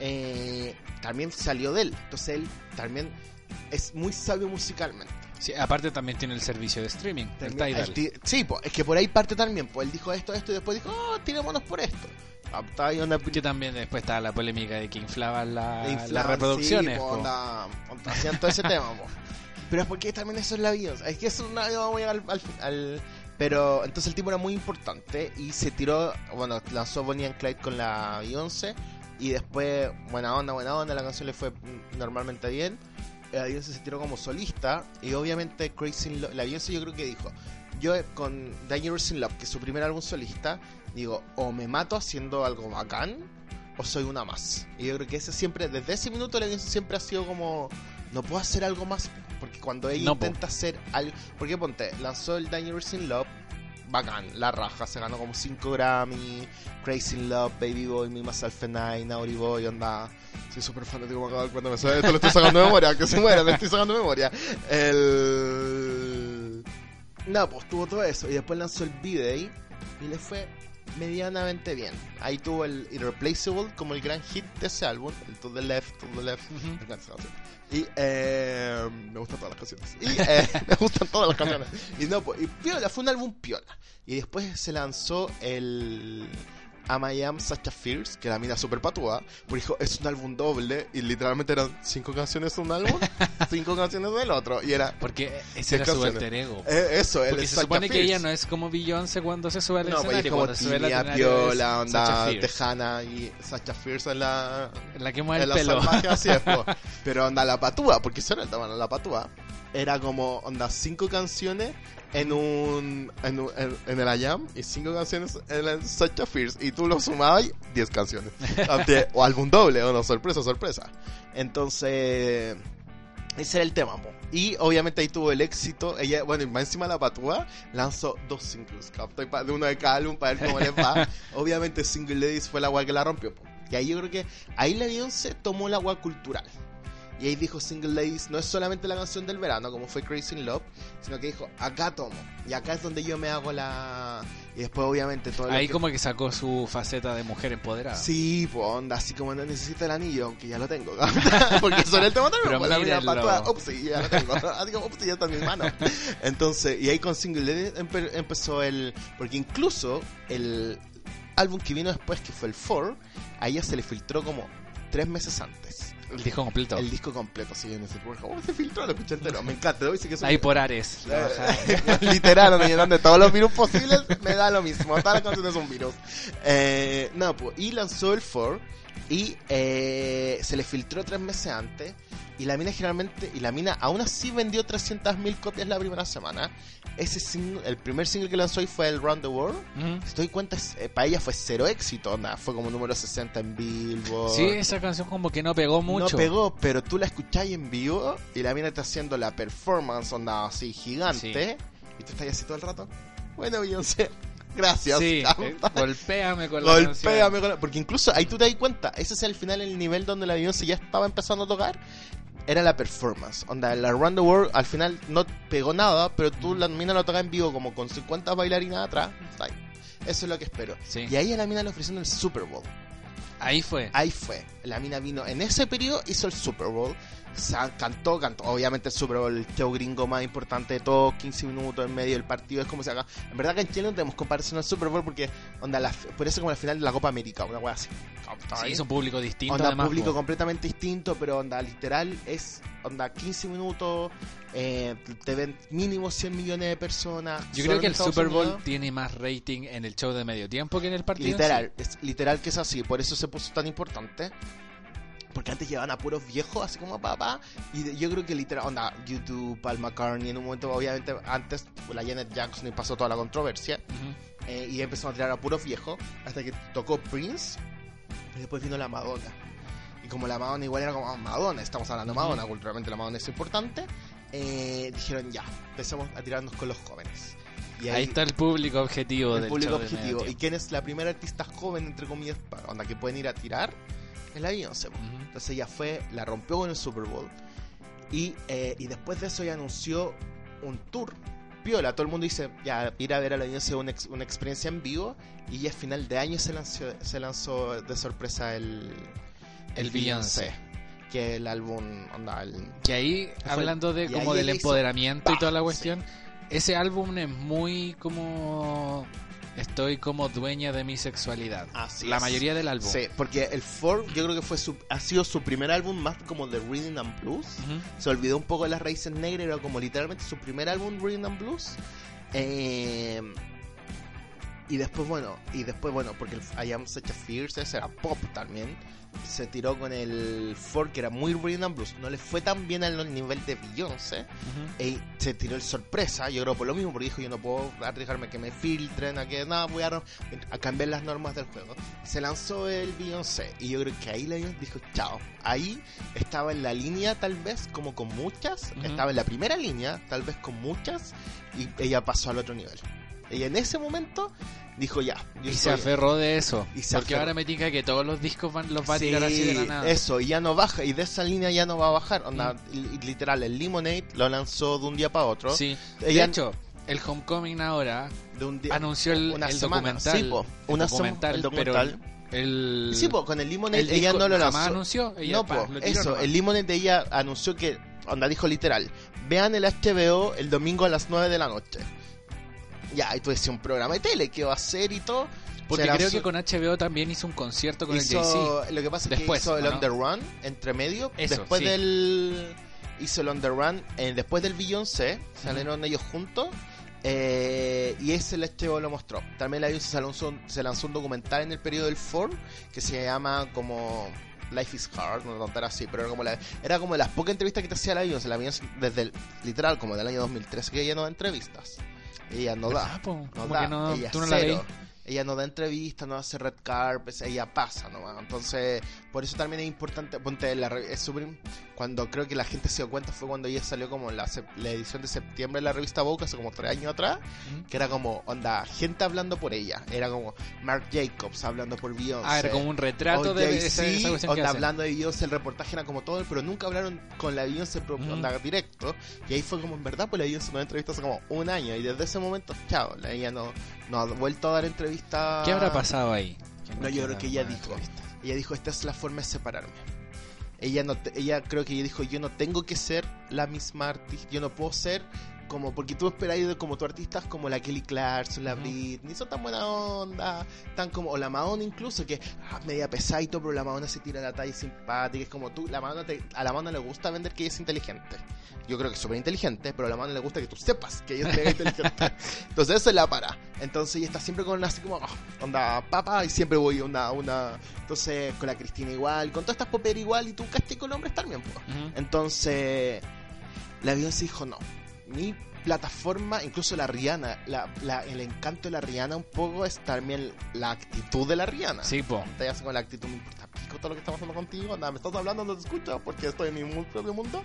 eh, también salió de él. Entonces él también es muy sabio musicalmente. Sí, aparte también tiene el servicio de streaming, el También- Tidal. el ti- sí, po, es que por ahí parte también. Pues él dijo esto, esto y después dijo, oh, tirémonos por esto. Ah, onda- Que también después estaba la polémica de que inflaban la- las reproducciones. sí, po, po. onda- onda, hacían todo ese tema. Pero es porque también eso es la vida. Es que eso es una vamos a llegar al, al, al- Pero entonces el tipo era muy importante y se tiró, bueno, lanzó Bonnie and Clyde con la Beyoncé y después, buena onda, buena onda, la canción le fue normalmente bien. La Beyoncé se tiró como solista y obviamente Crazy in Love, la Beyoncé yo creo que dijo, yo con Dangerous in Love, que es su primer álbum solista, digo, o me mato haciendo algo bacán o soy una más. Y yo creo que ese siempre, desde ese minuto la Beyoncé siempre ha sido como, no puedo hacer algo más, porque cuando ella No, po. intenta hacer algo, porque ponte, lanzó el Dangerous in Love, bacán, la raja, se ganó como 5 Grammy, Crazy Love, Baby Boy, Me Myself and I, Naughty Boy, onda. Soy súper fanático cuenta, me sabe, esto lo estoy sacando de memoria, que se muera, le estoy sacando de memoria. El... No, pues tuvo todo eso, y después lanzó el B-Day, y le fue medianamente bien. Ahí tuvo el Irreplaceable como el gran hit de ese álbum, el To the Left, To the Left. Y eh, me gustan todas las canciones. Y eh, me gustan todas las canciones. Y no, pues, y piola, fue un álbum piola. Y después se lanzó el a Mayam Sacha Fierce, que la mina super patúa, porque dijo, es un álbum doble, y literalmente eran cinco canciones de un álbum, cinco canciones del otro, y era... Porque ese era su canciones. alter ego. eh, eso, él es se supone que ella no es como Beyoncé cuando se sube al No, pues es escenario. como tibia, escenario es piola, onda Sacha Fierce, tejana, y Sacha Fierce en la... La que mueve en el pelo. salvaje así es, po. Pero onda la patúa, porque eso era el tamaño, la patúa. Era como onda cinco canciones en un en, un- en, en el IAM y cinco canciones en el Sacha Fierce y tú lo sumabas y 10 canciones. O álbum doble, o no, sorpresa, sorpresa. Entonces, ese era el tema, po. Y obviamente ahí tuvo el éxito. Ella, bueno, y más encima la patúa lanzó dos singles, de uno de cada álbum para ver cómo les va. obviamente Single Ladies fue la agua que la rompió, po. Y ahí yo creo que ahí la Beyoncé tomó la agua cultural. Y ahí dijo Single Ladies no es solamente la canción del verano, como fue Crazy in Love, sino que dijo, acá tomo. Y acá es donde yo me hago la... Y después obviamente todo Ahí que- como que sacó su faceta de mujer empoderada. Sí, pues onda, así como no necesito el anillo, aunque ya lo tengo. Porque eso era el tema también, pues la ups, y ya lo tengo. Así como, ups, ya está en mis manos. Entonces, y ahí con Single Ladies empe- empezó el... Porque incluso el álbum que vino después, que fue el 4, a ella se le filtró como tres meses antes. El disco completo. El disco completo, sí, en ese ¿Cómo se filtró? Lo escuché entero. Me encanta, dice que un- Ahí por Ares. bajada. Literal, donde llenan de todos los virus posibles, me da lo mismo. Todas las canciones son virus. Eh, no, pues, y lanzó el 4 y eh, se le filtró tres meses antes. Y la mina generalmente, y la mina aún así vendió 300.000 copias la primera semana. Ese single, el primer single que lanzó ahí fue el Round the World. Ujú. Si te doy cuenta, eh, para ella fue cero éxito, onda. Fue como número 60 en Billboard. Sí, esa canción como que no pegó mucho. No pegó, pero tú la escucháis en vivo y la mina está haciendo la performance, onda así gigante. Y tú estás así todo el rato. Bueno, Beyoncé, gracias. Sí, eh, golpéame con la Golpéame con la- Porque incluso ahí tú te das cuenta, ese es al final el nivel donde la Beyoncé ya estaba empezando a tocar. Era la performance. Onda, la Run the World al final no pegó nada, pero tú la mina lo toca en vivo como con 50 bailarinas atrás. Eso es lo que espero. Sí. Y ahí a la mina le ofrecieron el Super Bowl. Ahí fue. Ahí fue. La mina vino en ese periodo, hizo el Super Bowl. Cantó, cantó. Obviamente el Super Bowl, el show gringo más importante de todo, 15 minutos en medio del partido. Es como se haga. En verdad que en Chile no tenemos comparación al Super Bowl porque, onda, la, por eso como la final de la Copa América, una wea así. Sí, es un público distinto Onda además. público po. completamente distinto, pero onda literal es onda 15 minutos, eh, te ven mínimo 100 millones de personas. Yo creo que el Super Bowl Unidos. tiene más rating en el show de medio tiempo que en el partido. Literal, es literal que es así, por eso se puso tan importante. Porque antes llevaban a puros viejos, así como papá. Y yo creo que literal, onda, YouTube, Paul McCartney, en un momento, obviamente, antes la Janet Jackson y pasó toda la controversia. eh, y empezaron a tirar a puros viejos. Hasta que tocó Prince. Y después vino la Madonna. Y como la Madonna igual era como "Ah, Madonna, estamos hablando de Madonna, culturalmente la Madonna es importante. eh, dijeron ya, empezamos a tirarnos con los jóvenes. Y Ahí está el público objetivo el del público de objetivo. ¿Y quién es la primera artista joven, entre comillas, onda que pueden ir a tirar? Es la Beyoncé. Ujú. Entonces ella fue, la rompió con el Super Bowl. Y, eh, y después de eso ella anunció un tour. Piola, todo el mundo dice, ya, ir a ver a la Beyoncé una, ex- una experiencia en vivo. Y ya a final de año se lanzó, se lanzó de sorpresa el, El Beyoncé. Que el álbum, onda, el, Que ahí, hablando de como ahí del hizo empoderamiento y toda la cuestión, ese álbum es muy como estoy como dueña de mi sexualidad. Así la es. mayoría del álbum. Sí, porque el Four yo creo que fue su, ha sido su primer álbum más como de Rhythm and Blues. Se olvidó un poco de las raíces negras, era como literalmente su primer álbum Rhythm and Blues. Eh, y después, bueno, y después, bueno, porque el I Am Such a Fierce ese era pop también. Se tiró con el Four, que era muy Rhythm and Blues. No le fue tan bien al nivel de Beyoncé. Ujú. Y se tiró el sorpresa, yo creo por lo mismo, porque dijo yo no puedo arriesgarme que me filtren, a que nada, voy a, a cambiar las normas del juego. Se lanzó el Beyoncé y yo creo que ahí la dijo chao. Ahí estaba en la línea tal vez como con muchas, estaba en la primera línea tal vez con muchas y ella pasó al otro nivel. Ella en ese momento dijo ya. yo Y se aferró de eso. Y se porque aferró. ahora me tinca que todos los discos van, los va a tirar así de la nada. Eso, y ya no baja, y de esa línea ya no va a bajar. Onda, Mm. li- literal, el Lemonade lo lanzó de un día para otro. Sí. Ella- De hecho, el Homecoming ahora de un día, anunció el, una el documental. Sí, po, el una sema- documental, el documental. pero el, Sí, po, con el Lemonade el ella disco no lo lanzó. anunció. Ella, no, pa, po, lo tiró eso, nomás. el Lemonade de ella anunció que, onda dijo literal, vean el HBO el domingo a las 9 de la noche. Ya, y tú decías un programa de tele, ¿qué va a hacer y todo? Porque creo que con HBO también hizo un concierto con el hizo, lo que pasa es Después, que hizo el ¿o On no? The Run entre medio, Eso, después sí. del hizo el On The Run, eh, después del Beyoncé, salieron ellos juntos. eh, y ese el HBO lo mostró. También la se lanzó, se lanzó un documental en el periodo del Ford que se llama como Life is Hard, no contar así, pero era como, la, era como las pocas entrevistas que te hacía la Beyoncé. La Beyoncé desde el, literal, como del año 2013 que ella no da entrevistas. Ella no da. No Como da, que no, ella tú no la cero. leí. Ella no da entrevistas, no hace red carpets, ella pasa nomás. Entonces, por eso también es importante, ponte la es súper cuando creo que la gente se dio cuenta fue cuando ella salió como la, la edición de septiembre de la revista Vogue hace como tres años atrás, que era como, onda, gente hablando por ella. Era como Mark Jacobs hablando por Beyoncé. Ah, era como un retrato o de Jay-Z, esa, esa que hablando de Beyoncé, el reportaje era como todo, pero nunca hablaron con la Beyoncé onda, directo. Y ahí fue como, en verdad, pues la Beyoncé no da entrevistas hace como un año. Y desde ese momento, chao, la- ella no, no ha vuelto a dar entrevistas. ¿Qué habrá pasado ahí? No, yo creo que ella dijo, entrevista. ella dijo, esta es la forma de separarme. Ella no, ella creo que ella dijo, yo no tengo que ser la misma artista, yo no puedo ser como, porque tú esperáis de como tu artistas como la Kelly Clarkson, la. Britney, son tan buena onda, tan como, o la Madonna incluso, que ah, media pesadito, pero la Madonna se tira la talla simpática, es como tú, la Madonna te- a la Madonna le gusta vender que ella es inteligente. Yo creo que es súper inteligente, pero a la Madonna le gusta que tú sepas que ella es mega inteligente. Entonces eso es la para. Entonces ella está siempre con así como, ah, onda, papá, y siempre voy a una, una... Entonces con la Cristina igual, con todas estas popper igual, y tú caché con hombres también, pues. Entonces, la Beyoncé dijo no. Mi plataforma, incluso la Rihanna, la, la- el encanto de la Rihanna un poco es también la actitud de la Rihanna. Sí, po. Te con la actitud, me importa pico todo lo que estamos haciendo contigo, nada, me estás hablando, no te escucho porque estoy en mi propio mundo.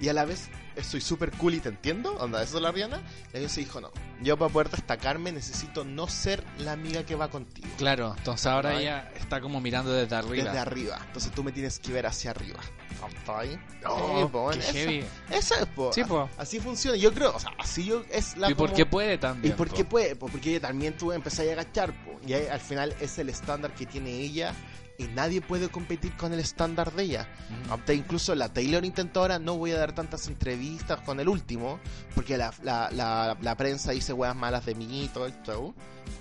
Y a la vez soy súper cool y te entiendo, onda, eso es la Rihanna. La Beyoncé dijo no. Yo para poder destacarme necesito no ser la amiga que va contigo. Claro, entonces ahora ella está como mirando desde arriba. Desde arriba. Entonces tú me tienes que ver hacia arriba. ¿Cachai? Oh, po, qué esa- heavy. Esa es, po. Sí, po. Así funciona. Yo creo, o sea, así yo es la ¿Y por como- qué puede también? ¿Y por po? qué puede? Porque también tú empezás a agachar, po. Y ahí, al final es el estándar que tiene ella. Y nadie puede competir con el estándar de ella. Hasta incluso la Taylor intentó ahora, no voy a dar tantas entrevistas con el último, porque la, la, la, la prensa dice weas malas de mí y todo el show.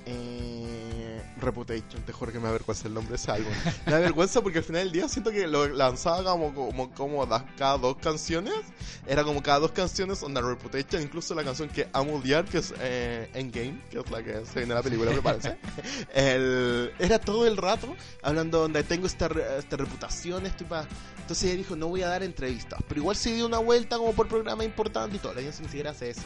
Eh, Reputation, te juro que me avergüenza el nombre de ese álbum. Me da vergüenza porque al final del día siento que lo lanzaba como, como, como da- cada dos canciones. Era como cada dos canciones onda Reputation, incluso la canción que amo odiar, que es eh, Endgame, que es la que se viene en la película, me parece. El- era todo el rato hablando donde tengo esta, esta reputación, estoy pa- Entonces ella dijo, no voy a dar entrevistas, pero igual se dio una vuelta como por programa importante y todo, la gente ni siquiera hace eso.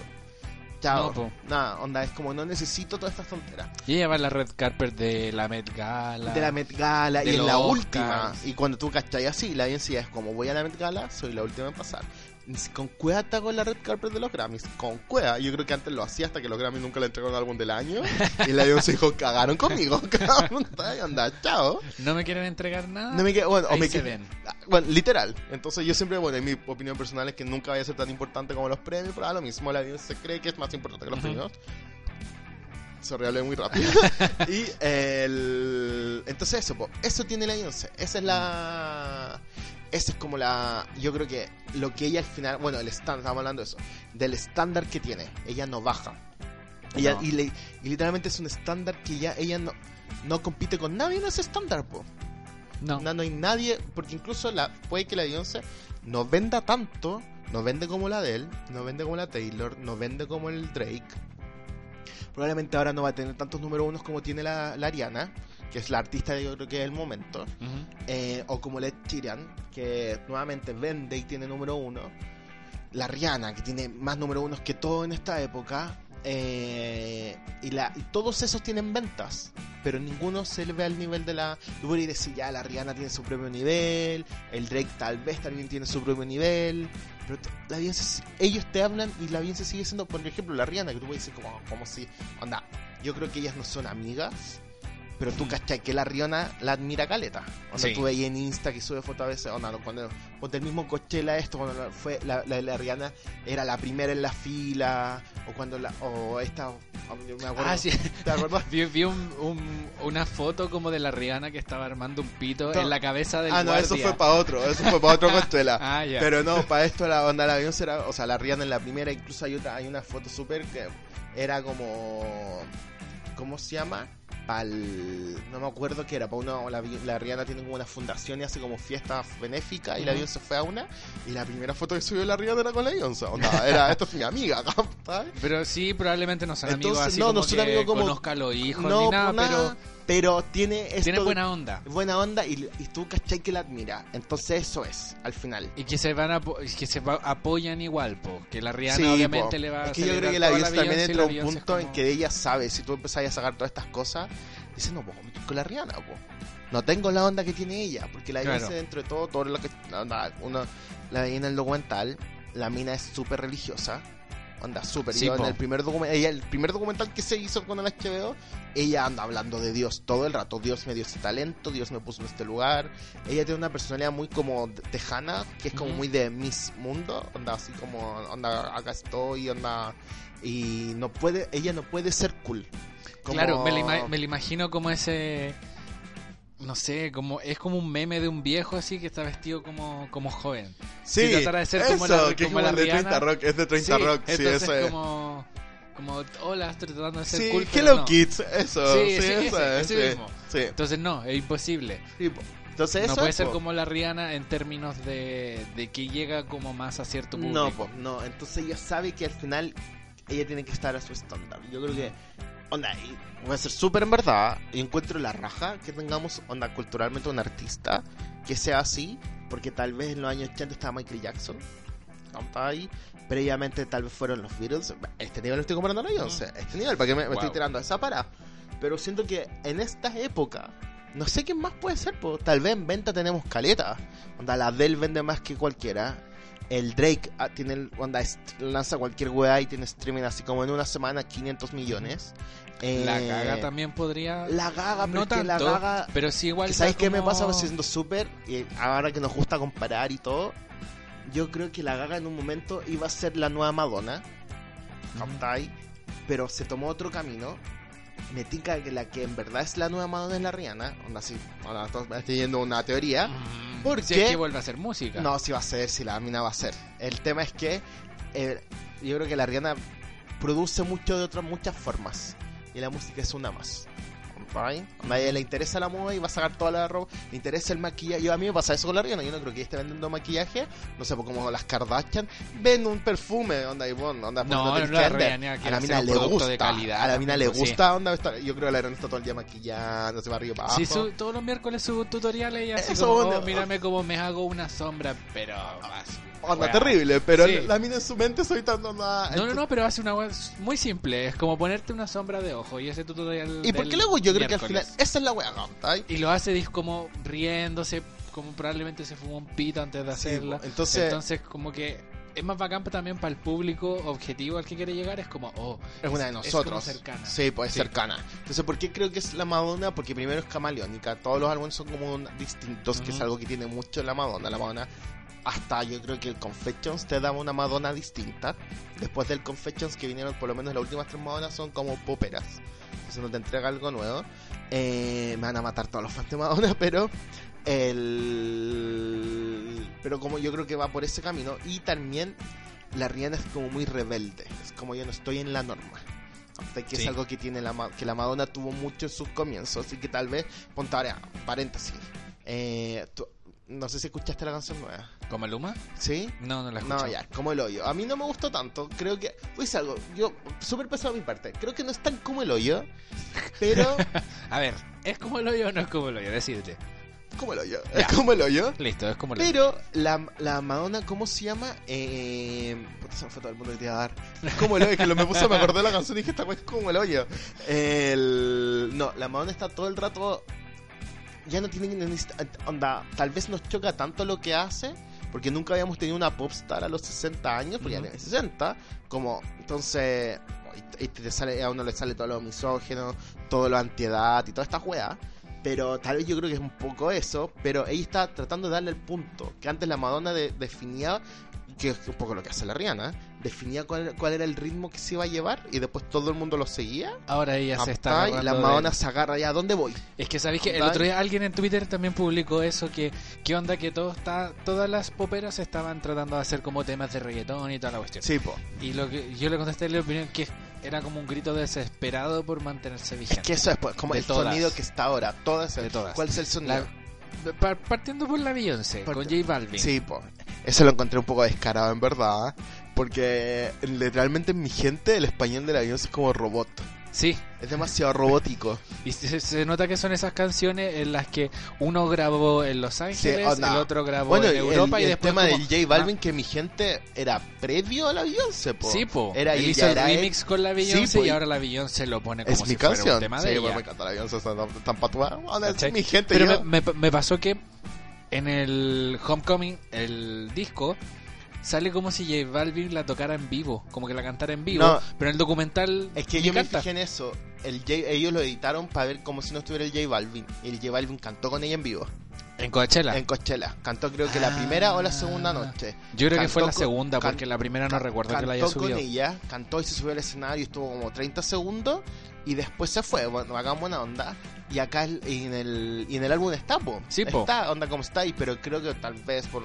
Chao. No. Nada, onda, es como no necesito todas estas tonteras. Y ella va a la red carpet de la Met Gala. De la Met Gala y en los la Oscars. última. Y cuando tú cachai así, la audiencia es como voy a la Met Gala, soy la última en pasar. Con cueva está con la red carpet de los Grammys. Con cueva. Yo creo que antes lo hacía hasta que los Grammys nunca le entregaron álbum del año. y la audiencia dijo, cagaron conmigo. Cabrón, anda, chao. No me quieren entregar nada. No me queda, bueno, o Ahí me se queda- ven. bueno, literal. Entonces yo siempre, bueno, en mi opinión personal es que nunca vaya a ser tan importante como los premios, pero a lo mismo la se cree que es más importante que los Ujú. premios. Se muy rápido. y el... Entonces eso, po, eso tiene la Beyoncé. Esa es la... Esa es como la... Yo creo que lo que ella al final... Bueno, el estándar, estamos hablando de eso. Del estándar que tiene. Ella no baja. Ella, No. y, le- y literalmente es un estándar que ya ella no, no compite con nadie en ese estándar, po. No. No, no hay nadie, porque incluso la, puede que la Beyoncé no venda tanto, no vende como la de él, no vende como la Taylor, no vende como el Drake. Probablemente ahora no va a tener tantos número unos como tiene la, la Ariana, que es la artista yo creo que es el momento, Ujú. eh, o como Led Sheeran, que nuevamente vende y tiene número uno. La Rihanna, que tiene más número unos que todo en esta época. eh, y, la, y todos esos tienen ventas, pero ninguno se le ve al nivel de la. Tú podrías decir, ya, la Rihanna tiene su propio nivel, el Drake tal vez también tiene su propio nivel, pero la Beyoncé, ellos te hablan y la Beyoncé sigue siendo, por ejemplo, la Rihanna, que tú puedes decir, como, como si. Onda, yo creo que ellas no son amigas. Pero tú Mm. cachai que la Rihanna la admira caleta. O sea, Sí. tú veis en Insta que sube fotos a veces. Onda, no, cuando ponte el mismo Coachella esto, cuando fue la, la, la Rihanna era la primera en la fila. O cuando la. O esta. me acuerdo. Ah, sí. ¿Te acuerdas? Vi, vi un- un- una foto como de la Rihanna que estaba armando un pito To- en la cabeza del Ah, no, eso fue para otro. Eso fue para otro Coachella. Ah, ya. Pero no, para esto la onda la Beyoncé era, o sea, la Rihanna en la primera, incluso hay otra, hay una foto súper que era como, ¿cómo se llama? Pa'l- no me acuerdo qué era, para uno, la, la Rihanna tiene como una fundación y hace como fiesta benéfica y la. Beyoncé fue a una y la primera foto que subió la Rihanna era con la Beyoncé, onda, era, esta es mi amiga, ¿sabes? Pero sí, probablemente no amigos Entonces, así no, como no son que amigos como- conozca a los hijos No, ni nada, nada, pero pero tiene esto tiene buena onda. buena onda y, y tú cachai que la admira, entonces eso es, al final. Y que se van a, que se va- apoyan igual, po. que la Rihanna Sí, obviamente po. le va a Es que yo creo que la Beyoncé también Beyoncé entra a un Beyoncé punto en que ella sabe, si tú empezás a sacar todas estas cosas, dices, no puedo con la Rihanna, po. No tengo la onda que tiene ella, porque la Claro. Beyoncé dentro de todo, todo lo que onda, uno la veía en el documental, la mina es súper religiosa. Onda, súper. Sí, en el primer documental, ella, el primer documental que se hizo con el HBO, ella anda hablando de Dios todo el rato. Dios me dio este talento, Dios me puso en este lugar. Ella tiene una personalidad muy como tejana, que es como muy de Miss Mundo, onda así como, onda, acá estoy, onda, y no puede, ella no puede ser cool. Como- Claro, me la, me la imagino como ese. No sé, como es como un meme de un viejo así que está vestido como, como joven. sí, si de ser como la- que es como la de Rihanna. 30 Rock, es de 30 Rock, sí, eso es. como, como, hola, estoy tratando de ser Sí, cool. Hello no. Kids, eso, Sí, sí, sí, eso es, ese sí, mismo. sí. Entonces no, es imposible. Sí, po. Entonces no eso puede es, ser po. como la Rihanna en términos de, de que llega como más a cierto público. No, po, no, entonces ella sabe que al final ella tiene que estar a su estándar. Yo creo que, onda, y voy a ser súper en verdad, y encuentro la raja que tengamos, onda, culturalmente un artista que sea así, porque tal vez en los años 80 estaba Michael Jackson, ahí, previamente tal vez fueron los Beatles, este nivel lo estoy comparando a la Beyoncé, este nivel, para que me, me estoy tirando a esa para. Pero siento que en esta época, no sé quién más puede ser, po. tal vez en venta tenemos caleta, onda, la Dell vende más que cualquiera, el Drake ah, tiene el- onda, lanza cualquier weá y tiene streaming así como en una semana 500 millones. La Eh, Gaga también podría. La Gaga, pero no que la tanto, Gaga... pero sí igual. ¿Sabes qué me pasa? Pues siendo súper, y ahora que nos gusta comparar y todo, yo creo que la Gaga en un momento iba a ser la nueva Madonna, ¿cachai? Pero se tomó otro camino. Me tica que la que en verdad es la nueva Madonna es la Rihanna. Onda así, ahora estoy yendo una teoría. Mm, ¿Por si qué? es que vuelve a hacer música. No, si va a ser, si la mina va a ser. El tema es que eh, yo creo que la Rihanna produce mucho de otras muchas formas. Y la música es una más. ¿Right? A ella le interesa la moda y va a sacar toda la ropa. Le interesa el maquillaje. Yo, a mí me pasa eso con la Rihanna. Yo no creo que esté vendiendo maquillaje. No sé, pues como las Kardashian. Vende un perfume. Onda, y bueno, onda, No, no, que la. Rihanna A la mina le gusta. de calidad a la mina le también, sí. gusta. Onda, está- yo creo que la Rihanna está todo el día maquillando. Se va arriba para abajo. Sí, su- todos los miércoles subo tutoriales y así Eso, como, bueno. oh, mírame cómo me hago una sombra, pero más. Onda wea. terrible. Pero Sí. la mina en su mente soy tan onda. No, no, no, pero hace una wea muy simple. Es como ponerte una sombra de ojo y ese tutorial. ¿Y por qué luego yo creo que al final esa es la weá, ¿no? Y lo hace como riéndose, como probablemente se fumó un pito antes de hacerla. po. Entonces- Entonces, como que es más bacán también para el público objetivo al que quiere llegar. Es como, oh, Es una de nosotros. cercana. Sí, pues es Sí. cercana. Entonces, ¿por qué creo que es la Madonna? Porque primero es camaleónica. Todos los álbumes son como distintos, que es algo que tiene mucho la Madonna. La Madonna, hasta yo creo que el Confessions te daba una Madonna distinta. Después del Confessions que vinieron, por lo menos las últimas tres Madonnas son como poperas. Entonces no te entrega algo nuevo. Eh, me van a matar todos los fans de Madonna, pero el pero como yo creo que va por ese camino y también la Rihanna es como muy rebelde es como yo no estoy en la norma que es algo que tiene la que la Madonna tuvo mucho en sus comienzos y que tal vez ponte ahora paréntesis eh, no sé si escuchaste la canción nueva ¿Como Luma? ¿sí? No, no la escucho. No, ya, como el hoyo. A mí no me gustó tanto. Creo que. Pues algo, yo, súper pesado mi parte. Creo que no es tan como el hoyo. Pero. A ver, ¿es como el hoyo o no es como el hoyo? Decídete. como el hoyo. Ya. Es como el hoyo. Listo, es como el hoyo. Pero la, la Madonna, ¿cómo se llama? Eh, puta, se me fue todo el mundo que te iba a dar. Es como el hoyo, que lo me puse, me acordé de la canción y dije, esta es como el hoyo. El, no, la Madonna está todo el rato. Ya no tiene ni- onda. Tal vez nos choca tanto lo que hace. Porque nunca habíamos tenido una popstar a los 60 años, porque ya Ujú. tiene 60. Como, entonces. Y y te sale, a uno le sale todo lo misógeno, todo lo antiedad y toda esta juega. Pero tal vez yo creo que es un poco eso. Pero ella está tratando de darle el punto. Que antes la Madonna de- definía, que es un poco lo que hace la Rihanna, definía cuál, cuál era el ritmo que se iba a llevar y después todo el mundo lo seguía. Ahora ella se está y la agarrando de- Madonna se agarra ya. ¿A dónde voy? Es que sabéis que el otro día alguien en Twitter también publicó eso que qué onda que todo está todas las poperas estaban tratando de hacer como temas de reggaetón y toda la cuestión. Sí, po. Y lo que yo le contesté la opinión que era como un grito desesperado por mantenerse Es vigente. que eso es pues, como De el todas. sonido que está ahora. Todas. De todas. ¿Cuál es el sonido? La- pa- partiendo por la Beyoncé, Parte- con J Balvin. Sí, po. Eso lo encontré un poco descarado, en verdad. Porque literalmente en mi gente el español de la Beyoncé es como robot. Sí, Es demasiado robótico. y se, se nota que son esas canciones en las que uno grabó en Los Ángeles, onda. el otro grabó Bueno, en y el, Europa y, el después tema como- del J Balvin, que mi gente era previo a la Beyoncé, po. Sí, po. Era, Él hizo el remix con la Beyoncé po, y y- ahora la Beyoncé lo pone como Es si mi fuera canción. un tema sí, de bueno, ella. me encanta la Beyoncé, tan, tan patuada. Es mi gente. Pero me, me- me pasó que en el Homecoming, el disco, sale como si J Balvin la tocara en vivo, como que la cantara en vivo, No. pero en el documental Es que yo me canta. fijé en eso. El J- ellos lo editaron para ver como si no estuviera el J Balvin. Y el J Balvin cantó con ella en vivo. En Coachella. En Coachella. Cantó creo que la Ah. primera o la segunda noche. Yo creo que fue Cantó la segunda, porque la primera no recuerdo que la haya cantó subido. con ella, cantó y se subió al escenario, estuvo como 30 segundos y después se fue, bueno, hagan buena onda. Y acá en el, y en el álbum está, po. Sí, po. Está, onda como está pero creo que tal vez por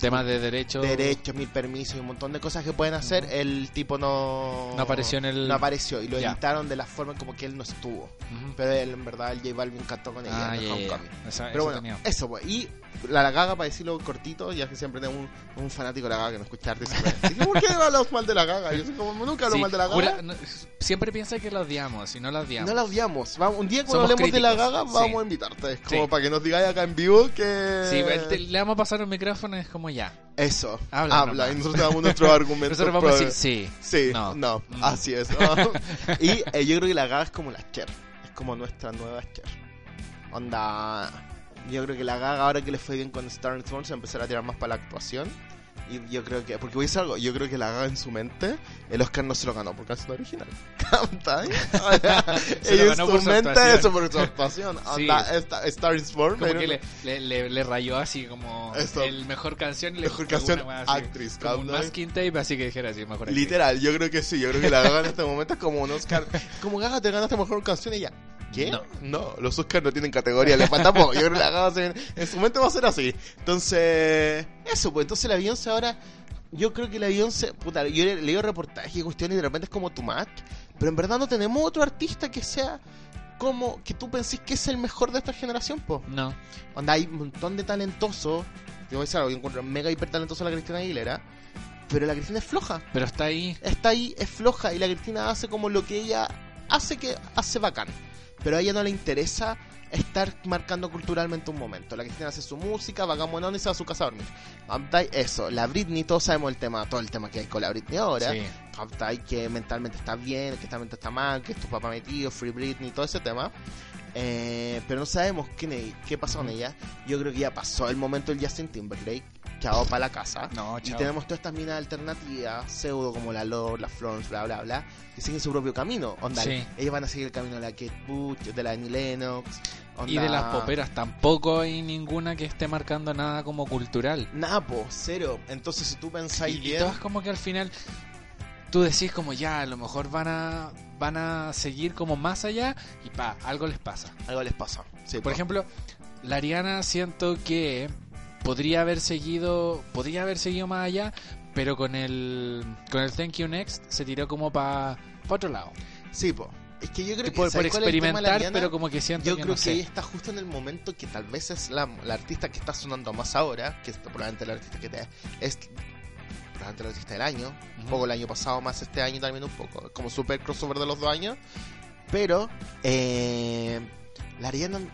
Temas de derecho. derechos, mil permisos y un montón de cosas que pueden hacer, Ujú. el tipo no... No apareció en el. No apareció y lo Ya. editaron de la forma como que él no estuvo. Ujú. Pero él, en verdad, el J Balvin cantó con ella Ah, en ya. Homecoming. Esa- Pero bueno, tenía. eso pues. Y la, la gaga, para decirlo cortito, ya que siempre tengo un, un fanático de la gaga que no escucha arte siempre. ¿Por qué hablas mal de la gaga? Yo soy como, nunca hablo Sí, mal de la gaga. jura- no, siempre piensa que la odiamos y no la odiamos. no la odiamos. Vamos, un día cuando Somos hablemos de la críticos, gaga, sí. vamos a invitarte. Es como Sí. para que nos digáis acá en vivo que. Sí, te- le vamos a pasar un micrófono y es como ya. Eso. Habla Habla. Y nosotros damos nuestros argumentos. Nosotros vamos a decir sí. Sí, No. no, Mm. así es. ¿no? y eh, yo creo que la gaga es como la Cher. Es como nuestra nueva Cher. Onda. Yo creo que la gaga, ahora que le fue bien con Star Wars, se va a empezar a tirar más para la actuación. Y yo creo que. Porque voy a decir algo. Yo creo que la gaga en su mente, el Oscar no se lo ganó por canción original. Sea, Se lo ganó su por su mente, eso por su actuación. Sí. Esta- Star is Born. Como que le, le, le, le rayó así como Eso. el mejor canción y Mejor canción así, actriz, como un masking tape así que dijera así mejor actriz. Literal, yo creo que sí, yo creo que la Gaga en este momento es como un Oscar. Como Gaga te ganaste mejor canción y ya. ¿Qué? No. No, los Oscars no tienen categoría, le falta poco. Yo creo que la se- en su momento va a ser así. Entonces, eso, pues entonces la Beyoncé ahora. Yo creo que la Beyoncé, puta, yo le- leo reportajes y cuestiones y de repente es como tu match. Pero en verdad no tenemos otro artista que sea como que tú pensís que es el mejor de esta generación, po. No. Onda, hay un montón de talentosos. Yo voy a decir algo, yo encuentro mega hiper talentosa a la Cristina Aguilera. Pero la Cristina es floja Pero está ahí. está ahí, es floja y la Cristina hace como lo que ella hace que hace bacán. Pero a ella no le interesa estar marcando culturalmente un momento. La Cristina hace su música, onda y se va a su casa a dormir. Eso, la Britney, todos sabemos el tema, todo el tema que hay con la Britney ahora. Sí. Que mentalmente está bien, que mentalmente está mal, que es tu papá metido, Free Britney, todo ese tema. Eh, pero no sabemos es- qué pasó con ella. Yo creo que ya pasó el momento del Justin Timberlake. Chao para la casa. No, Y chao. tenemos todas estas minas alternativas, pseudo como la Lord, la Florence, bla, bla, bla, que siguen su propio camino. Onda, Sí. ellos van a seguir el camino de la Kate Bush, de la Annie Lennox. onda- Y de las poperas tampoco hay ninguna que esté marcando nada como cultural. Napo, cero. Entonces, si tú pensáis Y, y bien. todas como que al final tú decís como ya, a lo mejor van a van a seguir como más allá y pa, algo les pasa. Algo les pasa. Sí, Por po. ejemplo, la Ariana siento que podría haber seguido, podría haber seguido más allá, pero con el con el Thank You Next se tiró como para otro lado. Sí, po. Es que yo creo que. ¿sabes por experimentar, pero como que siento Yo que creo no que sé. ella está justo en el momento que tal vez es la, la artista que está sonando más ahora, que es probablemente la artista que te, es probablemente la artista del año, un poco el año pasado, más este año también un poco, como super crossover de los dos años, pero eh, la Ariana no,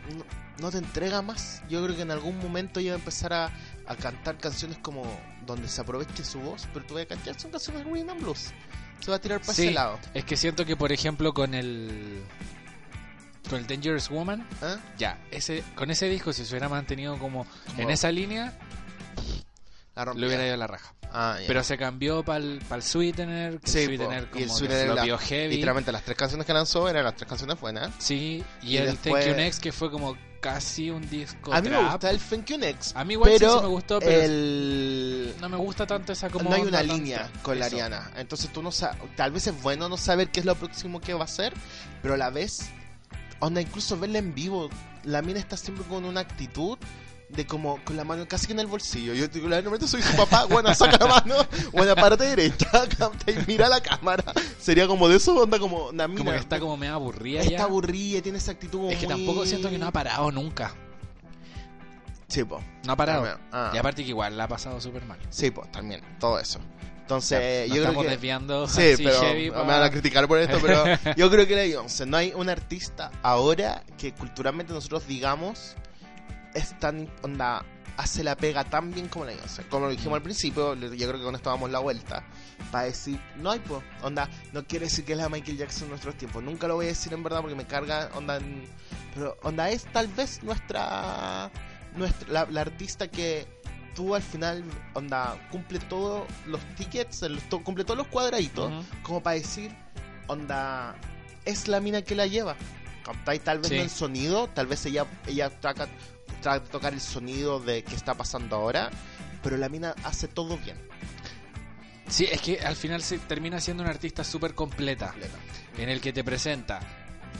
no te entrega más. Yo creo que en algún momento va a empezar a, a cantar canciones como donde se aproveche su voz, pero tú vas a cantar son canciones de Rhythm and Blues. Se va a tirar para Sí. ese lado. Es que siento que por ejemplo con el con el Dangerous Woman, ¿eh? ya, ese con ese disco si se hubiera mantenido como Como en esa línea, la hubiera ido a la raja. Ah. Pero se cambió para el Sweetener, que Sí, el. Sweetener Y como el Sweetener la- heavy. Literalmente las tres canciones que lanzó eran las tres canciones buenas. Sí, y, Y el después- Thank You Next que fue como casi un disco A mí me trap. gusta el Thank You Next. A mí igual sí pero se me gustó, pero el... no me gusta tanto esa como no hay una línea con la. Ariana. Entonces tú no sabes... Tal vez es bueno no saber qué es lo próximo que va a hacer, pero a la vez... Onda, incluso verla en vivo, la mina está siempre con una actitud de como con la mano casi que en el bolsillo. Yo digo, realmente soy su papá, bueno, saca la mano, buena parte derecha, y mira la cámara. Sería como de eso, onda como una mina. Como que está como medio aburrida Está ya. aburrida, tiene esa actitud como Es que muy- tampoco siento que no ha parado nunca. Sí, po. No ha parado. Ah. Y aparte que igual la ha pasado súper mal. Sí, pues también, todo eso. Entonces, Nos yo creo estamos que... desviando Sí, así pero me van a criticar por esto, pero yo creo que la Beyoncé. No hay un artista ahora que culturalmente nosotros digamos es tan onda hace la pega tan bien como la Beyoncé. Como lo dijimos al principio, yo creo que con esto damos la vuelta. Para decir, no hay pues, onda, no quiere decir que es la Michael Jackson en nuestros tiempos. Nunca lo voy a decir en verdad porque me carga, onda, en- pero onda es tal vez nuestra, nuestra la, la artista que tú al final, onda, cumple todos los tickets, to- cumple todos los cuadraditos como para decir, onda, es la mina que la lleva. Tal vez Sí. no en sonido, tal vez ella, ella trata de tocar el sonido de qué está pasando ahora, pero la mina hace todo bien. Sí, es que al final se termina siendo una artista súper completa. En el que te presenta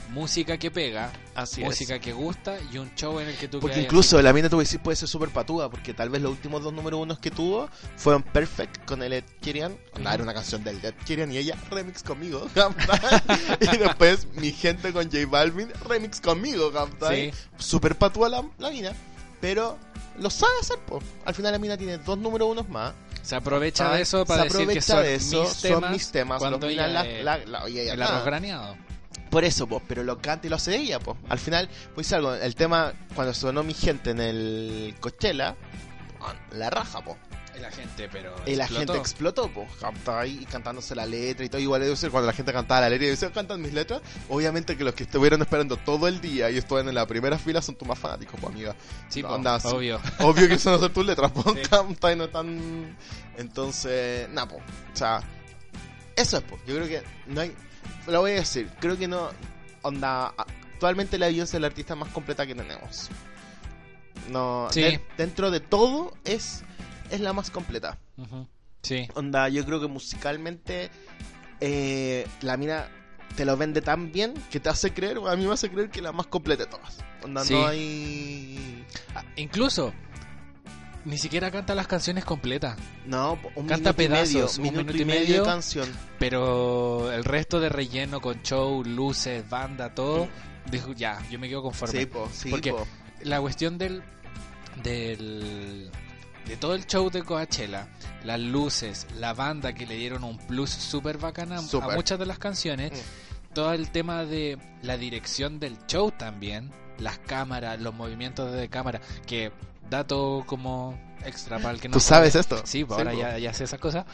música que pega, Así música que gusta y un show en el que tú Porque incluso la mina, tú decir, puede ser súper patúa, porque tal vez los últimos dos número unos que tuvo fueron Perfect con el Ed Sheeran, onda, era una canción del Ed Sheeran y ella remix conmigo, y después mi gente con J Balvin remix conmigo, Sí. súper patúa la, la mina, pero lo sabe hacer, po. Al final la mina tiene dos número unos más. Se aprovecha ¿cachai? de eso para decir que son, de eso, mis son temas mis temas, cuando los ella la- es la- la- el arroz graneado. Por eso, pues, pero lo canta y lo hace ella, pues. Al final, pues algo, el tema, cuando sonó mi gente en el Coachella, la raja, pues. Y la gente, pero Y la gente explotó, pues. Estaba ahí cantándose la letra y todo. Igual debe ser cuando la gente cantaba la letra y decía, cantan mis letras. Obviamente que los que estuvieron esperando todo el día y estuvieron en la primera fila son tus más fanáticos, pues, amiga. Sí, No, po, obvio. Obvio que eso no son tus letras, pues. Sí. No tan. Entonces, nada, pues. O sea, eso es, pues. Yo creo que no hay. Lo voy a decir, creo que no. Onda. Actualmente la Beyoncé es la artista más completa que tenemos. No. Sí. de- dentro de todo es. Es la más completa. Sí. Onda, yo creo que musicalmente. eh, la mina te lo vende tan bien que te hace creer, a mí me hace creer que es la más completa de todas. Onda, Sí. no hay. Ah, incluso ni siquiera canta las canciones completas, No, un Canta minuto y medio, pedazos, un minuto, minuto y y medio, de canción. pero el resto de relleno con show, luces, banda, todo, dijo ya, yo me quedo conforme. Sí, po, sí, Porque- po. la cuestión del del de todo el show de Coachella, las luces, la banda que le dieron un plus súper bacana a muchas de las canciones, Mm. todo el tema de la dirección del show también, las cámaras, los movimientos de cámara, que dato como extra para el que no ¿Tú sabe. sabes esto? Sí, pues ahora ya, ya sé esas cosas.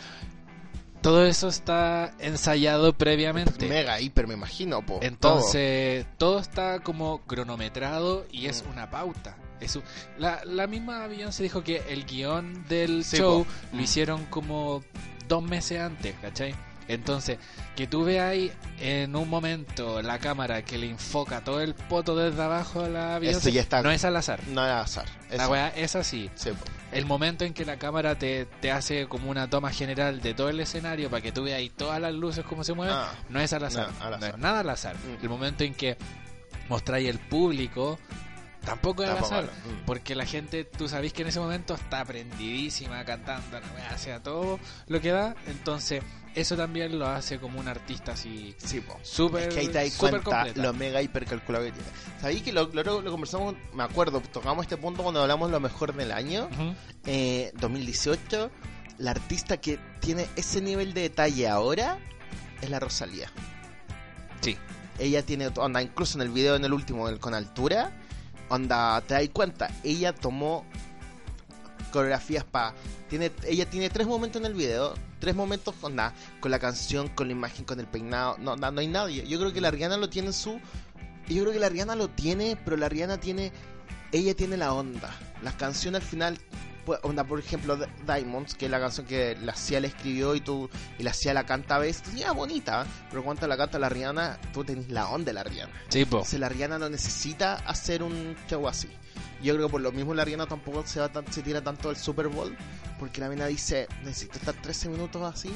Todo eso está ensayado previamente. Mega, hiper, me imagino, po. Entonces, todo. está como cronometrado y es Mm. una pauta. Es un- la, la misma Beyoncé dijo que el guion del Sí, show po. lo Mm. hicieron como dos meses antes, ¿cachai? Entonces, que tú veas ahí en un momento la cámara que le enfoca todo el poto desde abajo a la Beyoncé, ya está- no es al azar. No era azar. La Eso. weá es así. Sí. El momento en que la cámara te, te hace como una toma general de todo el escenario para que tú veas ahí todas las luces cómo se mueven, Ah, no es al azar. No, al No azar. es nada al azar. Mm. El momento en que mostráis el público, tampoco es al tampoco azar. Mm. Porque la gente, tú sabéis que en ese momento está prendidísima cantando, la weá, hacia todo lo que da. Entonces, eso también lo hace como un artista así Sí, súper Es que ahí te das cuenta completa. lo mega hiper calculado que tiene. ¿Sabéis que lo, lo, lo conversamos? Me acuerdo, tocamos este punto cuando hablamos lo mejor del año, Ujú. eh, 2018. La artista que tiene ese nivel de detalle ahora es la Rosalía. Sí. Ella tiene, onda, incluso en el video en el último, el con altura, onda, te das cuenta, ella tomó coreografías para... Tiene, ella tiene tres momentos en el video, tres momentos onda, con la canción, con la imagen, con el peinado, no, no, hay nadie. Yo creo que la Rihanna lo tiene en su... Yo creo que la Rihanna lo tiene, pero la Rihanna tiene... Ella tiene la onda. La canción al final... pues, Onda, por ejemplo, Diamonds, que es la canción que la Cia le escribió y tú y la Cia la canta a veces, ya bonita, pero cuando la canta la Rihanna, tú tenés la onda de la Rihanna. Sí, po. Entonces la Rihanna no necesita hacer un show así. Yo creo que por lo mismo la Rihanna tampoco se, va tan- se tira tanto del Super Bowl, porque la mina dice, necesito estar 13 minutos así,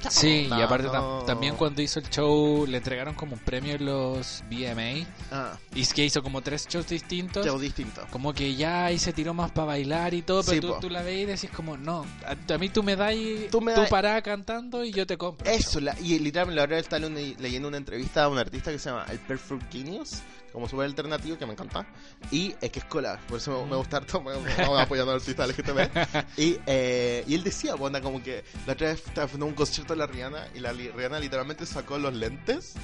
chao. Sí, No, y aparte tam- no. también cuando hizo el show le entregaron como un premio en los VMA. Ah, Y es que hizo como tres shows distintos. show distinto. Como que ya ahí se tiró más para bailar y todo, pero Sí, tú, tú la ves y decís como, no, a, a mí tú me das y Tú tú, me das- parás cantando y yo te compro. Eso, la- y literalmente ahora está le- leyendo una entrevista a un artista que se llama El Perfect Genius, como súper alternativo, que me encanta, y es que es por eso me, gusta harto, me, me- apoyando al artista LGTB, y, eh, y él decía, bueno, como que la otra vez estaba en un concierto de la Rihanna, y la Rihanna literalmente sacó los lentes,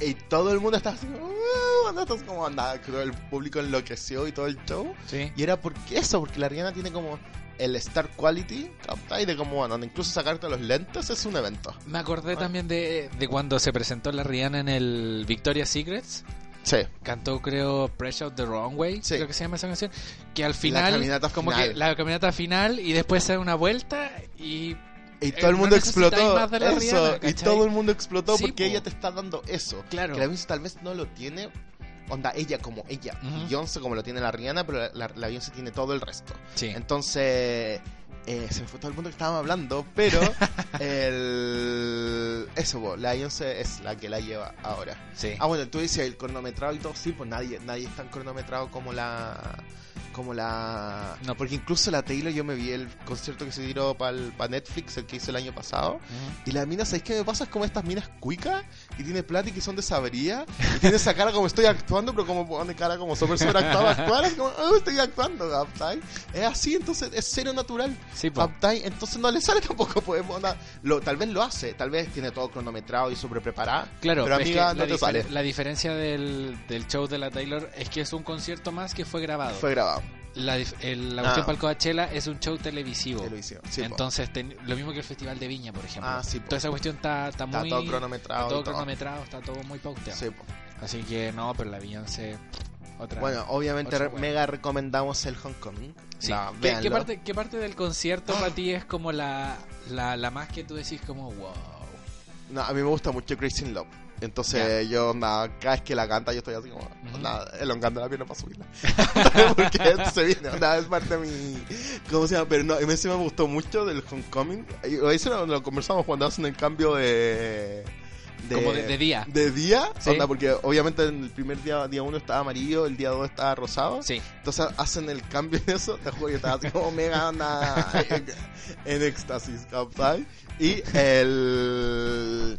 y todo el mundo estaba así, "Uh", como anda, creo el público enloqueció y todo el show, Sí. y era porque eso, porque la Rihanna tiene como el Star Quality, ¿captai? De como, bueno, incluso sacarte los lentes es un evento. Me acordé Ah. también de, de cuando se presentó la Rihanna en el Victoria's Secrets. Sí. Cantó, creo, Pressure the Wrong Way, Sí. creo que se llama esa canción. Que al final, caminata como final. que la caminata final y después se da una vuelta y Y todo el mundo no explotó la eso. Rihanna, y todo el mundo explotó Sí, porque po. ella te está dando eso. Claro. Que la Beyoncé tal vez no lo tiene. Onda, ella como ella. Ujú. Beyoncé como lo tiene la Rihanna, pero la, la, la Beyoncé tiene todo el resto. Sí. Entonces, eh, se me fue todo el mundo que estábamos hablando, pero el... Eso, po, la Beyoncé es la que la lleva ahora. sí. Ah, bueno, tú dices el cronometrado y todo, sí, pues nadie, nadie es tan cronometrado como la... Como la... No. Porque incluso la Taylor, yo me vi el concierto que se tiró para Netflix, el que hizo el año pasado. Y la mina, ¿sabéis qué me pasa? Es como estas minas cuicas y tiene plata y que son de sabería. Y tiene esa cara como estoy actuando, pero como pone cara como súper sobreactuada actuar. Es como, oh, estoy actuando, ¿captai? Es así, entonces es cero natural. Sí. Entonces no le sale tampoco, lo, tal vez lo hace, tal vez tiene todo cronometrado y súper preparado. Claro, pero es amiga, que no te sale. la diferencia del, del show de la Taylor es que es un concierto más que fue grabado. Fue grabado. La, el- la Ah. cuestión para el Coachella es un show televisivo. televisión. Sí. Entonces, ten- lo mismo que el Festival de Viña, por ejemplo. Ah, sí. Toda esa cuestión está, está está muy. todo cronometrado. está todo cronometrado, está todo muy pauteado. Sí. Así que no, pero la Beyoncé. Otra. Bueno, obviamente Otra re- mega recomendamos el Homecoming. Sí. La- ¿Qué, qué parte, ¿Qué parte del concierto para ti es como la, la, la más que tú decís como wow? No, a mí me gusta mucho Crazy in Love. Entonces yo, nada, cada vez que la canta yo estoy así como, Ujú. nada, elongando la pierna para subirla. Porque se viene, nada, es parte de mi... ¿Cómo se llama? Pero no, a mí sí me gustó mucho del Homecoming. Y Eso lo, lo conversamos cuando hacen el cambio de... Como de- de día. De día, Sí. onda, porque obviamente en el primer día, día uno estaba amarillo, el día dos estaba rosado. Sí. Entonces hacen el cambio en eso, te juro que estaba así como mega onda en, en éxtasis, ¿captai? Y el...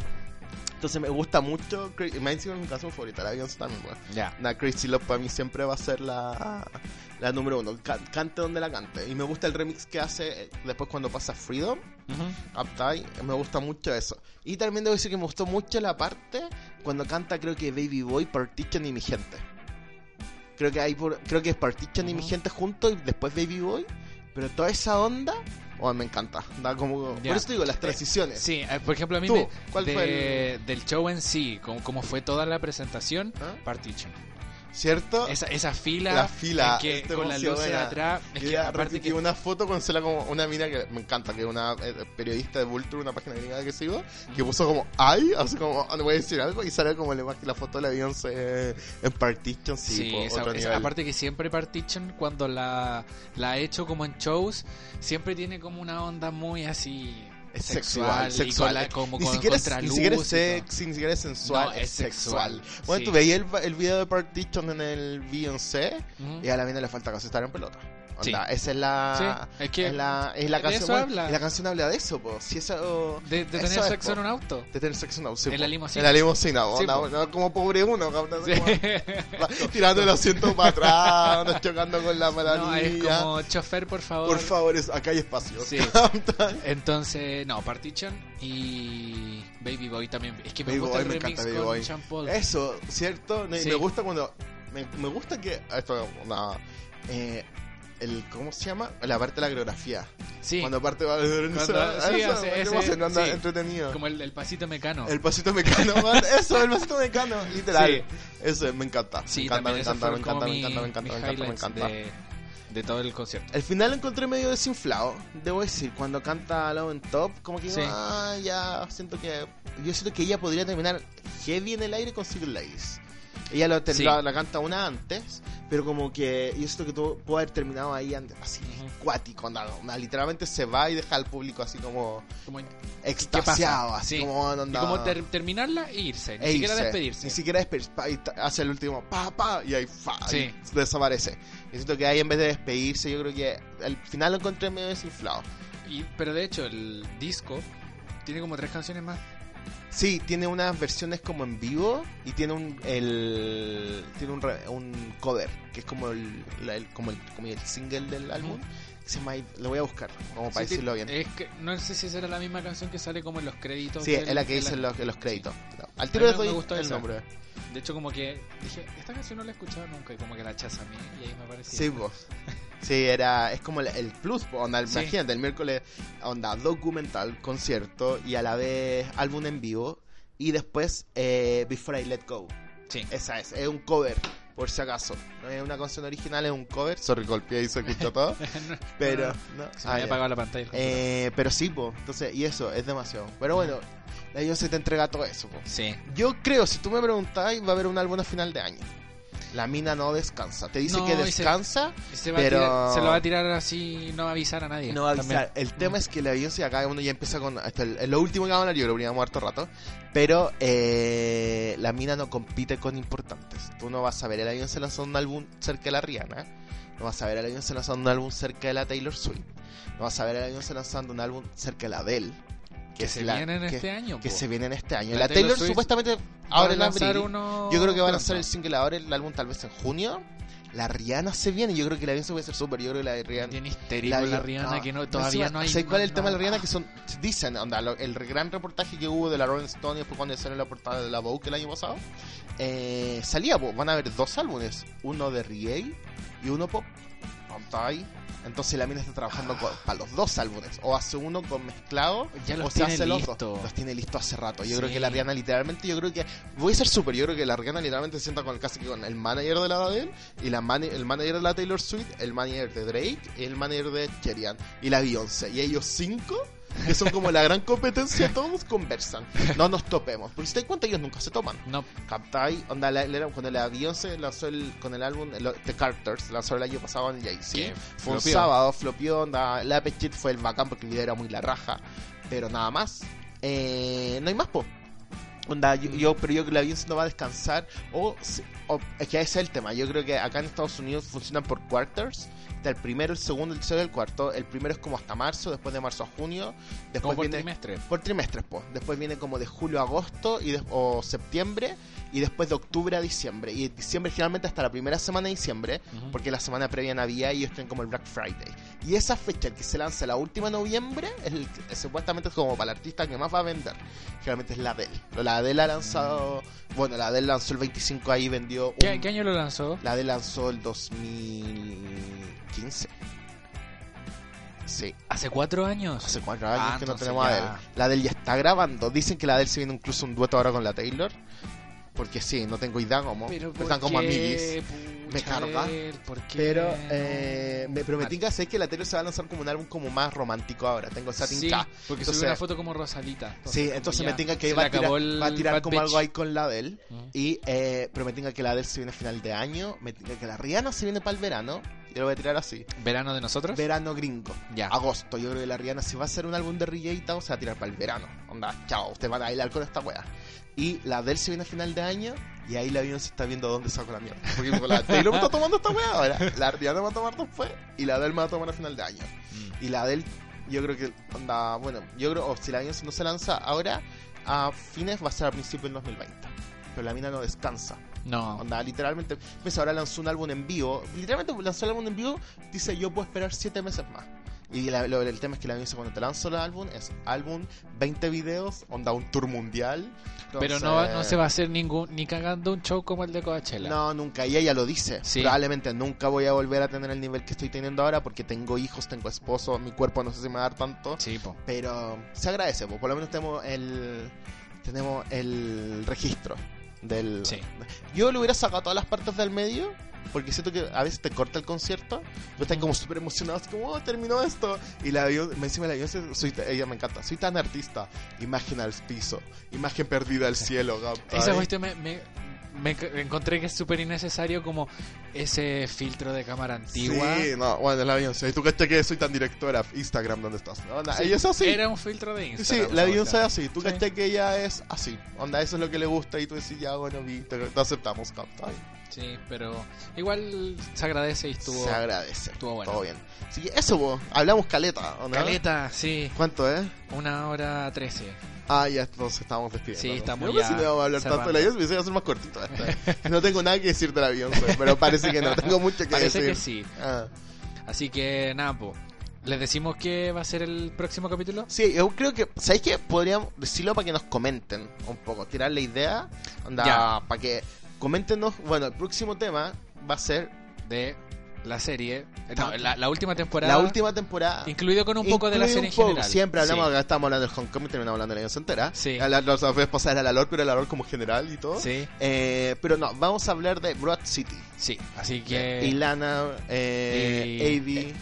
Entonces me gusta mucho, me encima es mi canción favorita, la Beyoncé también, weón. Ya. La Crazy Love para mí siempre va a ser la, la número uno, Can- cante donde la cante. Y me gusta el remix que hace eh, después cuando pasa Freedom, Ujú. Uptime, me gusta mucho eso. Y también debo decir que me gustó mucho la parte cuando canta creo que Baby Boy, Partition y Mi Gente. Creo que hay por, creo que es Partition y Mi. Gente juntos y después Baby Boy. Pero toda esa onda, oh, me encanta. Da como. Por eso te digo, las transiciones. Sí, eh, por ejemplo, a mí Tú, me, ¿cuál de- fue del show en sí, como, como fue toda la presentación, ¿Ah? Partition. ¿Cierto? Esa, esa fila, La fila, que, este con la emoción, luz de atrás, es que aparte que una foto con como una mina que me encanta, que es una eh, periodista de Vulture, una página gringa que sigo, que puso como ay, así como ah, no voy a decir algo y sale como la la foto de la Beyoncé en Partition, sí, Sí, po, esa- otro esa- nivel. aparte que siempre Partition cuando la, la ha hecho como en shows, siempre tiene como una onda muy así es sexual, sexual, como ni, con siquiera es, ni siquiera es sexy, ni siquiera es sensual, No, es, es sexual. sexual, Bueno, sí. tú veías el, el video de Partition en el Beyoncé y a la mina le falta casi estar en pelota. Sí. Onda, esa es la, Sí, es que es la, es la de canción, eso bueno, y la canción habla de eso, pues, si eso... de, de tener sexo po. en un auto. De tener sexo en, sí, En po. la limusina. En la limusina, Sí, onda, po. no, como pobre uno, como- tirando el asiento para atrás, onda, chocando con la No, maravilla. como chofer, por favor. Por favor, es- acá hay espacio. Sí. Entonces, no, Partition y Baby Boy también. Es que me Baby gusta Boy, el me remix encanta Baby con Boy. Sean Paul. Eso, ¿cierto? Me, me gusta cuando. Me, me gusta que. Esto, una. Eh, el, ¿Cómo se llama? La parte de la coreografía. Sí, Cuando parte va a sí, sí. entretenido. como el, el pasito mecano. El pasito mecano, man, eso, el pasito mecano, literal. Sí. Eso, me encanta. sí, me encanta, me encanta, me encanta, me encanta, me encanta, me encanta, me encanta. De, de todo el concierto. El final lo encontré medio desinflado, debo decir, cuando canta Love en Top, como que ah, ya siento que yo siento que ella podría terminar heavy en el aire con Secret Ladies. Ella lo, Sí. la, la canta una antes, pero como que. Y esto que todo puede haber terminado ahí así, Ujú. cuático. onda, onda, literalmente se va y deja al público así como Como, y extasiado, así Sí. como. onda, como ter- terminarla e irse, ni e siquiera irse. despedirse. Ni siquiera despedirse. y hace el último pa, pa, y ahí fa, Sí. y desaparece. Y siento que ahí en vez de despedirse, yo creo que al final lo encontré medio desinflado. Y- pero de hecho, el disco tiene como tres canciones más. Sí, tiene unas versiones como en vivo y tiene un el tiene un, un cover que es como el, la- el- como el como el single del álbum. que Se llama, lo voy a buscar como para Sí, decirlo bien. Es que no sé si será la misma canción que sale como en los créditos. Sí, del- es la que dice en los, los créditos. Al tiro les doy el nombre. De hecho, como que dije, esta canción no la he escuchado nunca y como que la mí y ahí me pareció. Sí, vos. Sí, era, es como el, el plus, onda, Sí. imagínate, el miércoles, onda, documental, concierto y a la vez álbum en vivo y después eh, Before I Let Go. Sí. Esa es, es un cover, por si acaso. No es una canción original, es un cover. Sorry, golpeé y se escuchó todo. pero, no. Se Ah, había apagado la pantalla. Eh, pero sí, po. Entonces, y eso, es demasiado. Pero bueno, la Beyoncé te entrega todo eso, po. Sí. Yo creo, si tú me preguntáis, va a haber un álbum a final de año. La mina no descansa. Te dice No, que se- descansa, Se, Pero- tirar- se lo va a tirar así, no va a avisar a nadie. no va a También. El tema es que la Beyoncé acá uno ya empieza con. Hasta el, lo último que va a hablar, yo muerto rato. Pero eh, la mina no compite con importantes. Tú no vas a ver a la Beyoncé lanzando un álbum cerca de la Rihanna. No vas a ver a la Beyoncé lanzando un álbum cerca de la Taylor Swift. No vas a ver a la Beyoncé lanzando un álbum cerca de la Adele. Que se la- vienen que- este año. Que po. se viene en este año. La La, Taylor Taylor, supuestamente ahora en abril. uno Yo creo que va a lanzar el single ahora, el álbum tal vez en junio. La Rihanna se viene, yo creo que la Beyoncé puede ser súper, yo creo que la de Rihanna... Bien histérico la, Rihanna, que no, todavía no hay. ¿Sabes cuál es el tema de la Rihanna? Que son, dicen, onda, lo- el gran reportaje que hubo de la Rolling Stone y después cuando salió la portada de la Vogue el año pasado, eh, salía, po, van a haber dos álbumes, uno de reggae y uno pop. Está ahí. Entonces la mina está trabajando con- para los dos álbumes, o hace uno con mezclado, Ya o los se tiene hace los dos. Los tiene listos hace rato. Yo Sí. creo que la Rihanna literalmente, yo creo que voy a ser súper, yo creo que la Rihanna literalmente se sienta con casi que con el manager de la Adele y la mani- el manager de la Taylor Swift, el manager de Drake y el manager de Cherian y la Beyoncé. Y ellos cinco, que son como la gran competencia, todos conversan. No nos topemos. Porque si te das cuenta, ellos nunca se toman. No, Captai, onda, la, la- cuando la Beyoncé lanzó el, con el álbum el- The Carters, lanzó el año pasado en Jay-Z. Que Fue un flopeó. sábado, flopió, onda, la Petit fue el bacán porque el video era muy la raja, pero nada más. Eh, no hay más, po. Onda, yo, yo- pero yo creo que la Beyoncé no va a descansar, o, o- es que ese es el tema. Yo creo que acá en Estados Unidos funcionan por quarters. Está el primero, el segundo, el tercero y el cuarto. El primero es como hasta marzo, después de marzo a junio. Después como por viene trimestre. por trimestres, pues. Después viene como de julio a agosto y de- o septiembre y después de octubre a diciembre. Y diciembre generalmente hasta la primera semana de diciembre, porque la semana previa Navidad y ellos tienen como el Black Friday. Y esa fecha, el que se lanza la última de noviembre, es, el, que- supuestamente es como para el artista que más va a vender. Generalmente es la Adele. La Adele ha lanzado, bueno, la Adele lanzó el 25 ahí, vendió... un- ¿Qué, qué año lo lanzó? La Adele lanzó el 2015. Sí. Hace cuatro años. Hace cuatro años Ah, que no tenemos a. Adele. La Adele ya está grabando. Dicen que la Adele se viene incluso un dueto ahora con la Taylor. Porque sí, no tengo idea cómo. Pero Pero ¿por están como amiguis. pucha, Me carga. Qué Pero, eh, me, Mal. tinca sé que la Taylor se va a lanzar como un álbum como más romántico ahora. Tengo esa Sí, tinca. porque Entonces- subió una foto como rosadita. Sí, entonces me ya tinca que va a, tirar, acabó el va a tirar bad como algo ahí con la Adele. Y, eh, pero me tinca que la Adele se viene a final de año. Me tinca que la Rihanna se viene para el verano. Yo lo voy a tirar así. ¿Verano de nosotros? Verano gringo. Ya. Agosto. Yo creo que la Rihanna, si va a hacer un álbum de tal, se va a tirar para el verano. Onda, chao, ustedes van a bailar con esta wea. Y la Adele se viene a final de año. Y ahí la Beyoncé está viendo dónde saco la mierda. Porque la Taylor está tomando esta wea ahora. La Rihanna va a tomar después. Y la Adele me va a tomar a final de año. Mm. Y la Adele, yo creo que, onda, bueno, yo creo, o si la Beyoncé no se lanza ahora, a fines va a ser a principios del 2020. Pero la mina no descansa. No. Onda, literalmente, pues ahora lanzó un álbum en vivo. Literalmente lanzó el álbum en vivo, dice yo puedo esperar 7 meses más. Y la- lo- el tema es que la Beyoncé cuando te lanzó el álbum es álbum, 20 videos, onda un tour mundial. Pero no, no se va a hacer ningún ni cagando un show como el de Coachella. No, nunca. Y ella lo dice. Sí. Probablemente nunca voy a volver a tener el nivel que estoy teniendo ahora porque tengo hijos, tengo esposo, mi cuerpo no sé si me va a dar tanto. Sí, po. Pero se agradece, po. por lo menos tenemos el tenemos el registro del Sí. Yo le hubiera sacado todas las partes del medio porque siento que a veces te corta el concierto, tú estás como súper emocionado, así como, oh, terminó esto. Y la me encima la vio, soy, ella me encanta, soy tan artista. Imagen al piso, imagen perdida al cielo. Esa cuestión me, me- me enc- encontré que es súper innecesario como ese filtro de cámara antigua. Sí, no, bueno, el avión. ¿Y tú cachai que soy tan directora? Instagram, ¿dónde estás? ¿No? Onda, Sí, ella es así. Era un filtro de Sí, Instagram. la esa Beyoncé es así. Tú Sí. que ella es así. Onda, eso es lo que le gusta y tú decís, ya, bueno, vi, te, te aceptamos, ¿cachai? Sí, pero igual se agradece y estuvo. Se agradece. estuvo bueno. Todo bien. Así que eso, vos, hablamos caleta, ¿o no? Caleta, sí, ¿Cuánto es? una hora trece. Ah, ya, entonces estamos despidiendo. Sí, estamos Yo ya que íbamos a hablar tanto de la. Beyoncé, que iba a ser más cortito. No tengo nada que decir de la Beyoncé, pero parece que no, tengo mucho que Parece decir. que sí. Ah. Así que nada, po. ¿Les decimos que va a ser el próximo capítulo? Sí, yo creo que, ¿sabéis qué? Podríamos decirlo para que nos comenten un poco, tirar la idea, onda, para que coméntenos, bueno, el próximo tema va a ser De la serie. eh, No, la, la última temporada. la última temporada. Incluido con un poco de la serie un poco, en general. Siempre hablamos, Sí. estábamos hablando del Homecoming, terminamos hablando de la entera. Sí. La, la, la vez pasada era la pero la lore como general y todo. Sí, Eh, pero no, vamos a hablar de Broad City. sí. Así que. Ilana, eh, Y- Avi,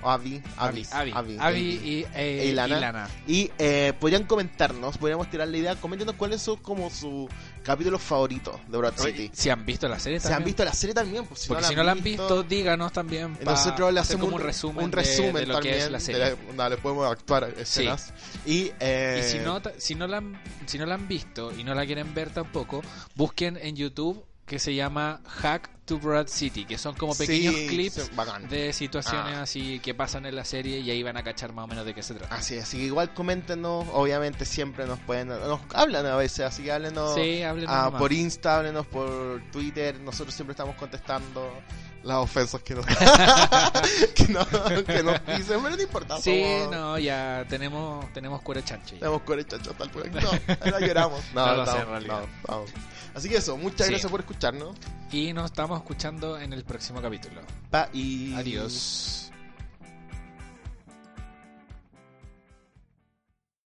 Avi, Avi, Avi, Avi, Avi, y, eh, Ilana. Ilana. Y eh, podrían comentarnos, podríamos tirar la idea, coméntenos cuáles son como su capítulo favorito de Broad City. Si han visto la serie ¿Se han también. visto la serie también? Pues, Porque si no la han visto, díganos también. eh, pa nosotros le hacemos como un resumen, un de- resumen de, lo también, que es la serie. la- le podemos actuar escenas. Y, eh, Y si no, ta- si, no la han, si no la han visto y no la quieren ver tampoco, busquen en YouTube que se llama Hack to Broad City, que son como pequeños clips sí, de situaciones Ah. así que pasan en la serie y ahí van a cachar más o menos de qué se trata. Así, así que igual coméntenos, obviamente siempre nos pueden, nos hablan a veces, así que háblenos sí, ah, por Insta, háblenos por Twitter, nosotros siempre estamos contestando las ofensas que nos, que, no- que nos dicen, pero no importa. Sí, no, ya tenemos tenemos cuero chancho. ya. Tenemos core chacho tal por No, ahora lloramos. No, No no, realidad. no, no. Así que eso, muchas Sí. gracias por escucharnos. Y nos estamos escuchando en el próximo capítulo. Pa y Adiós.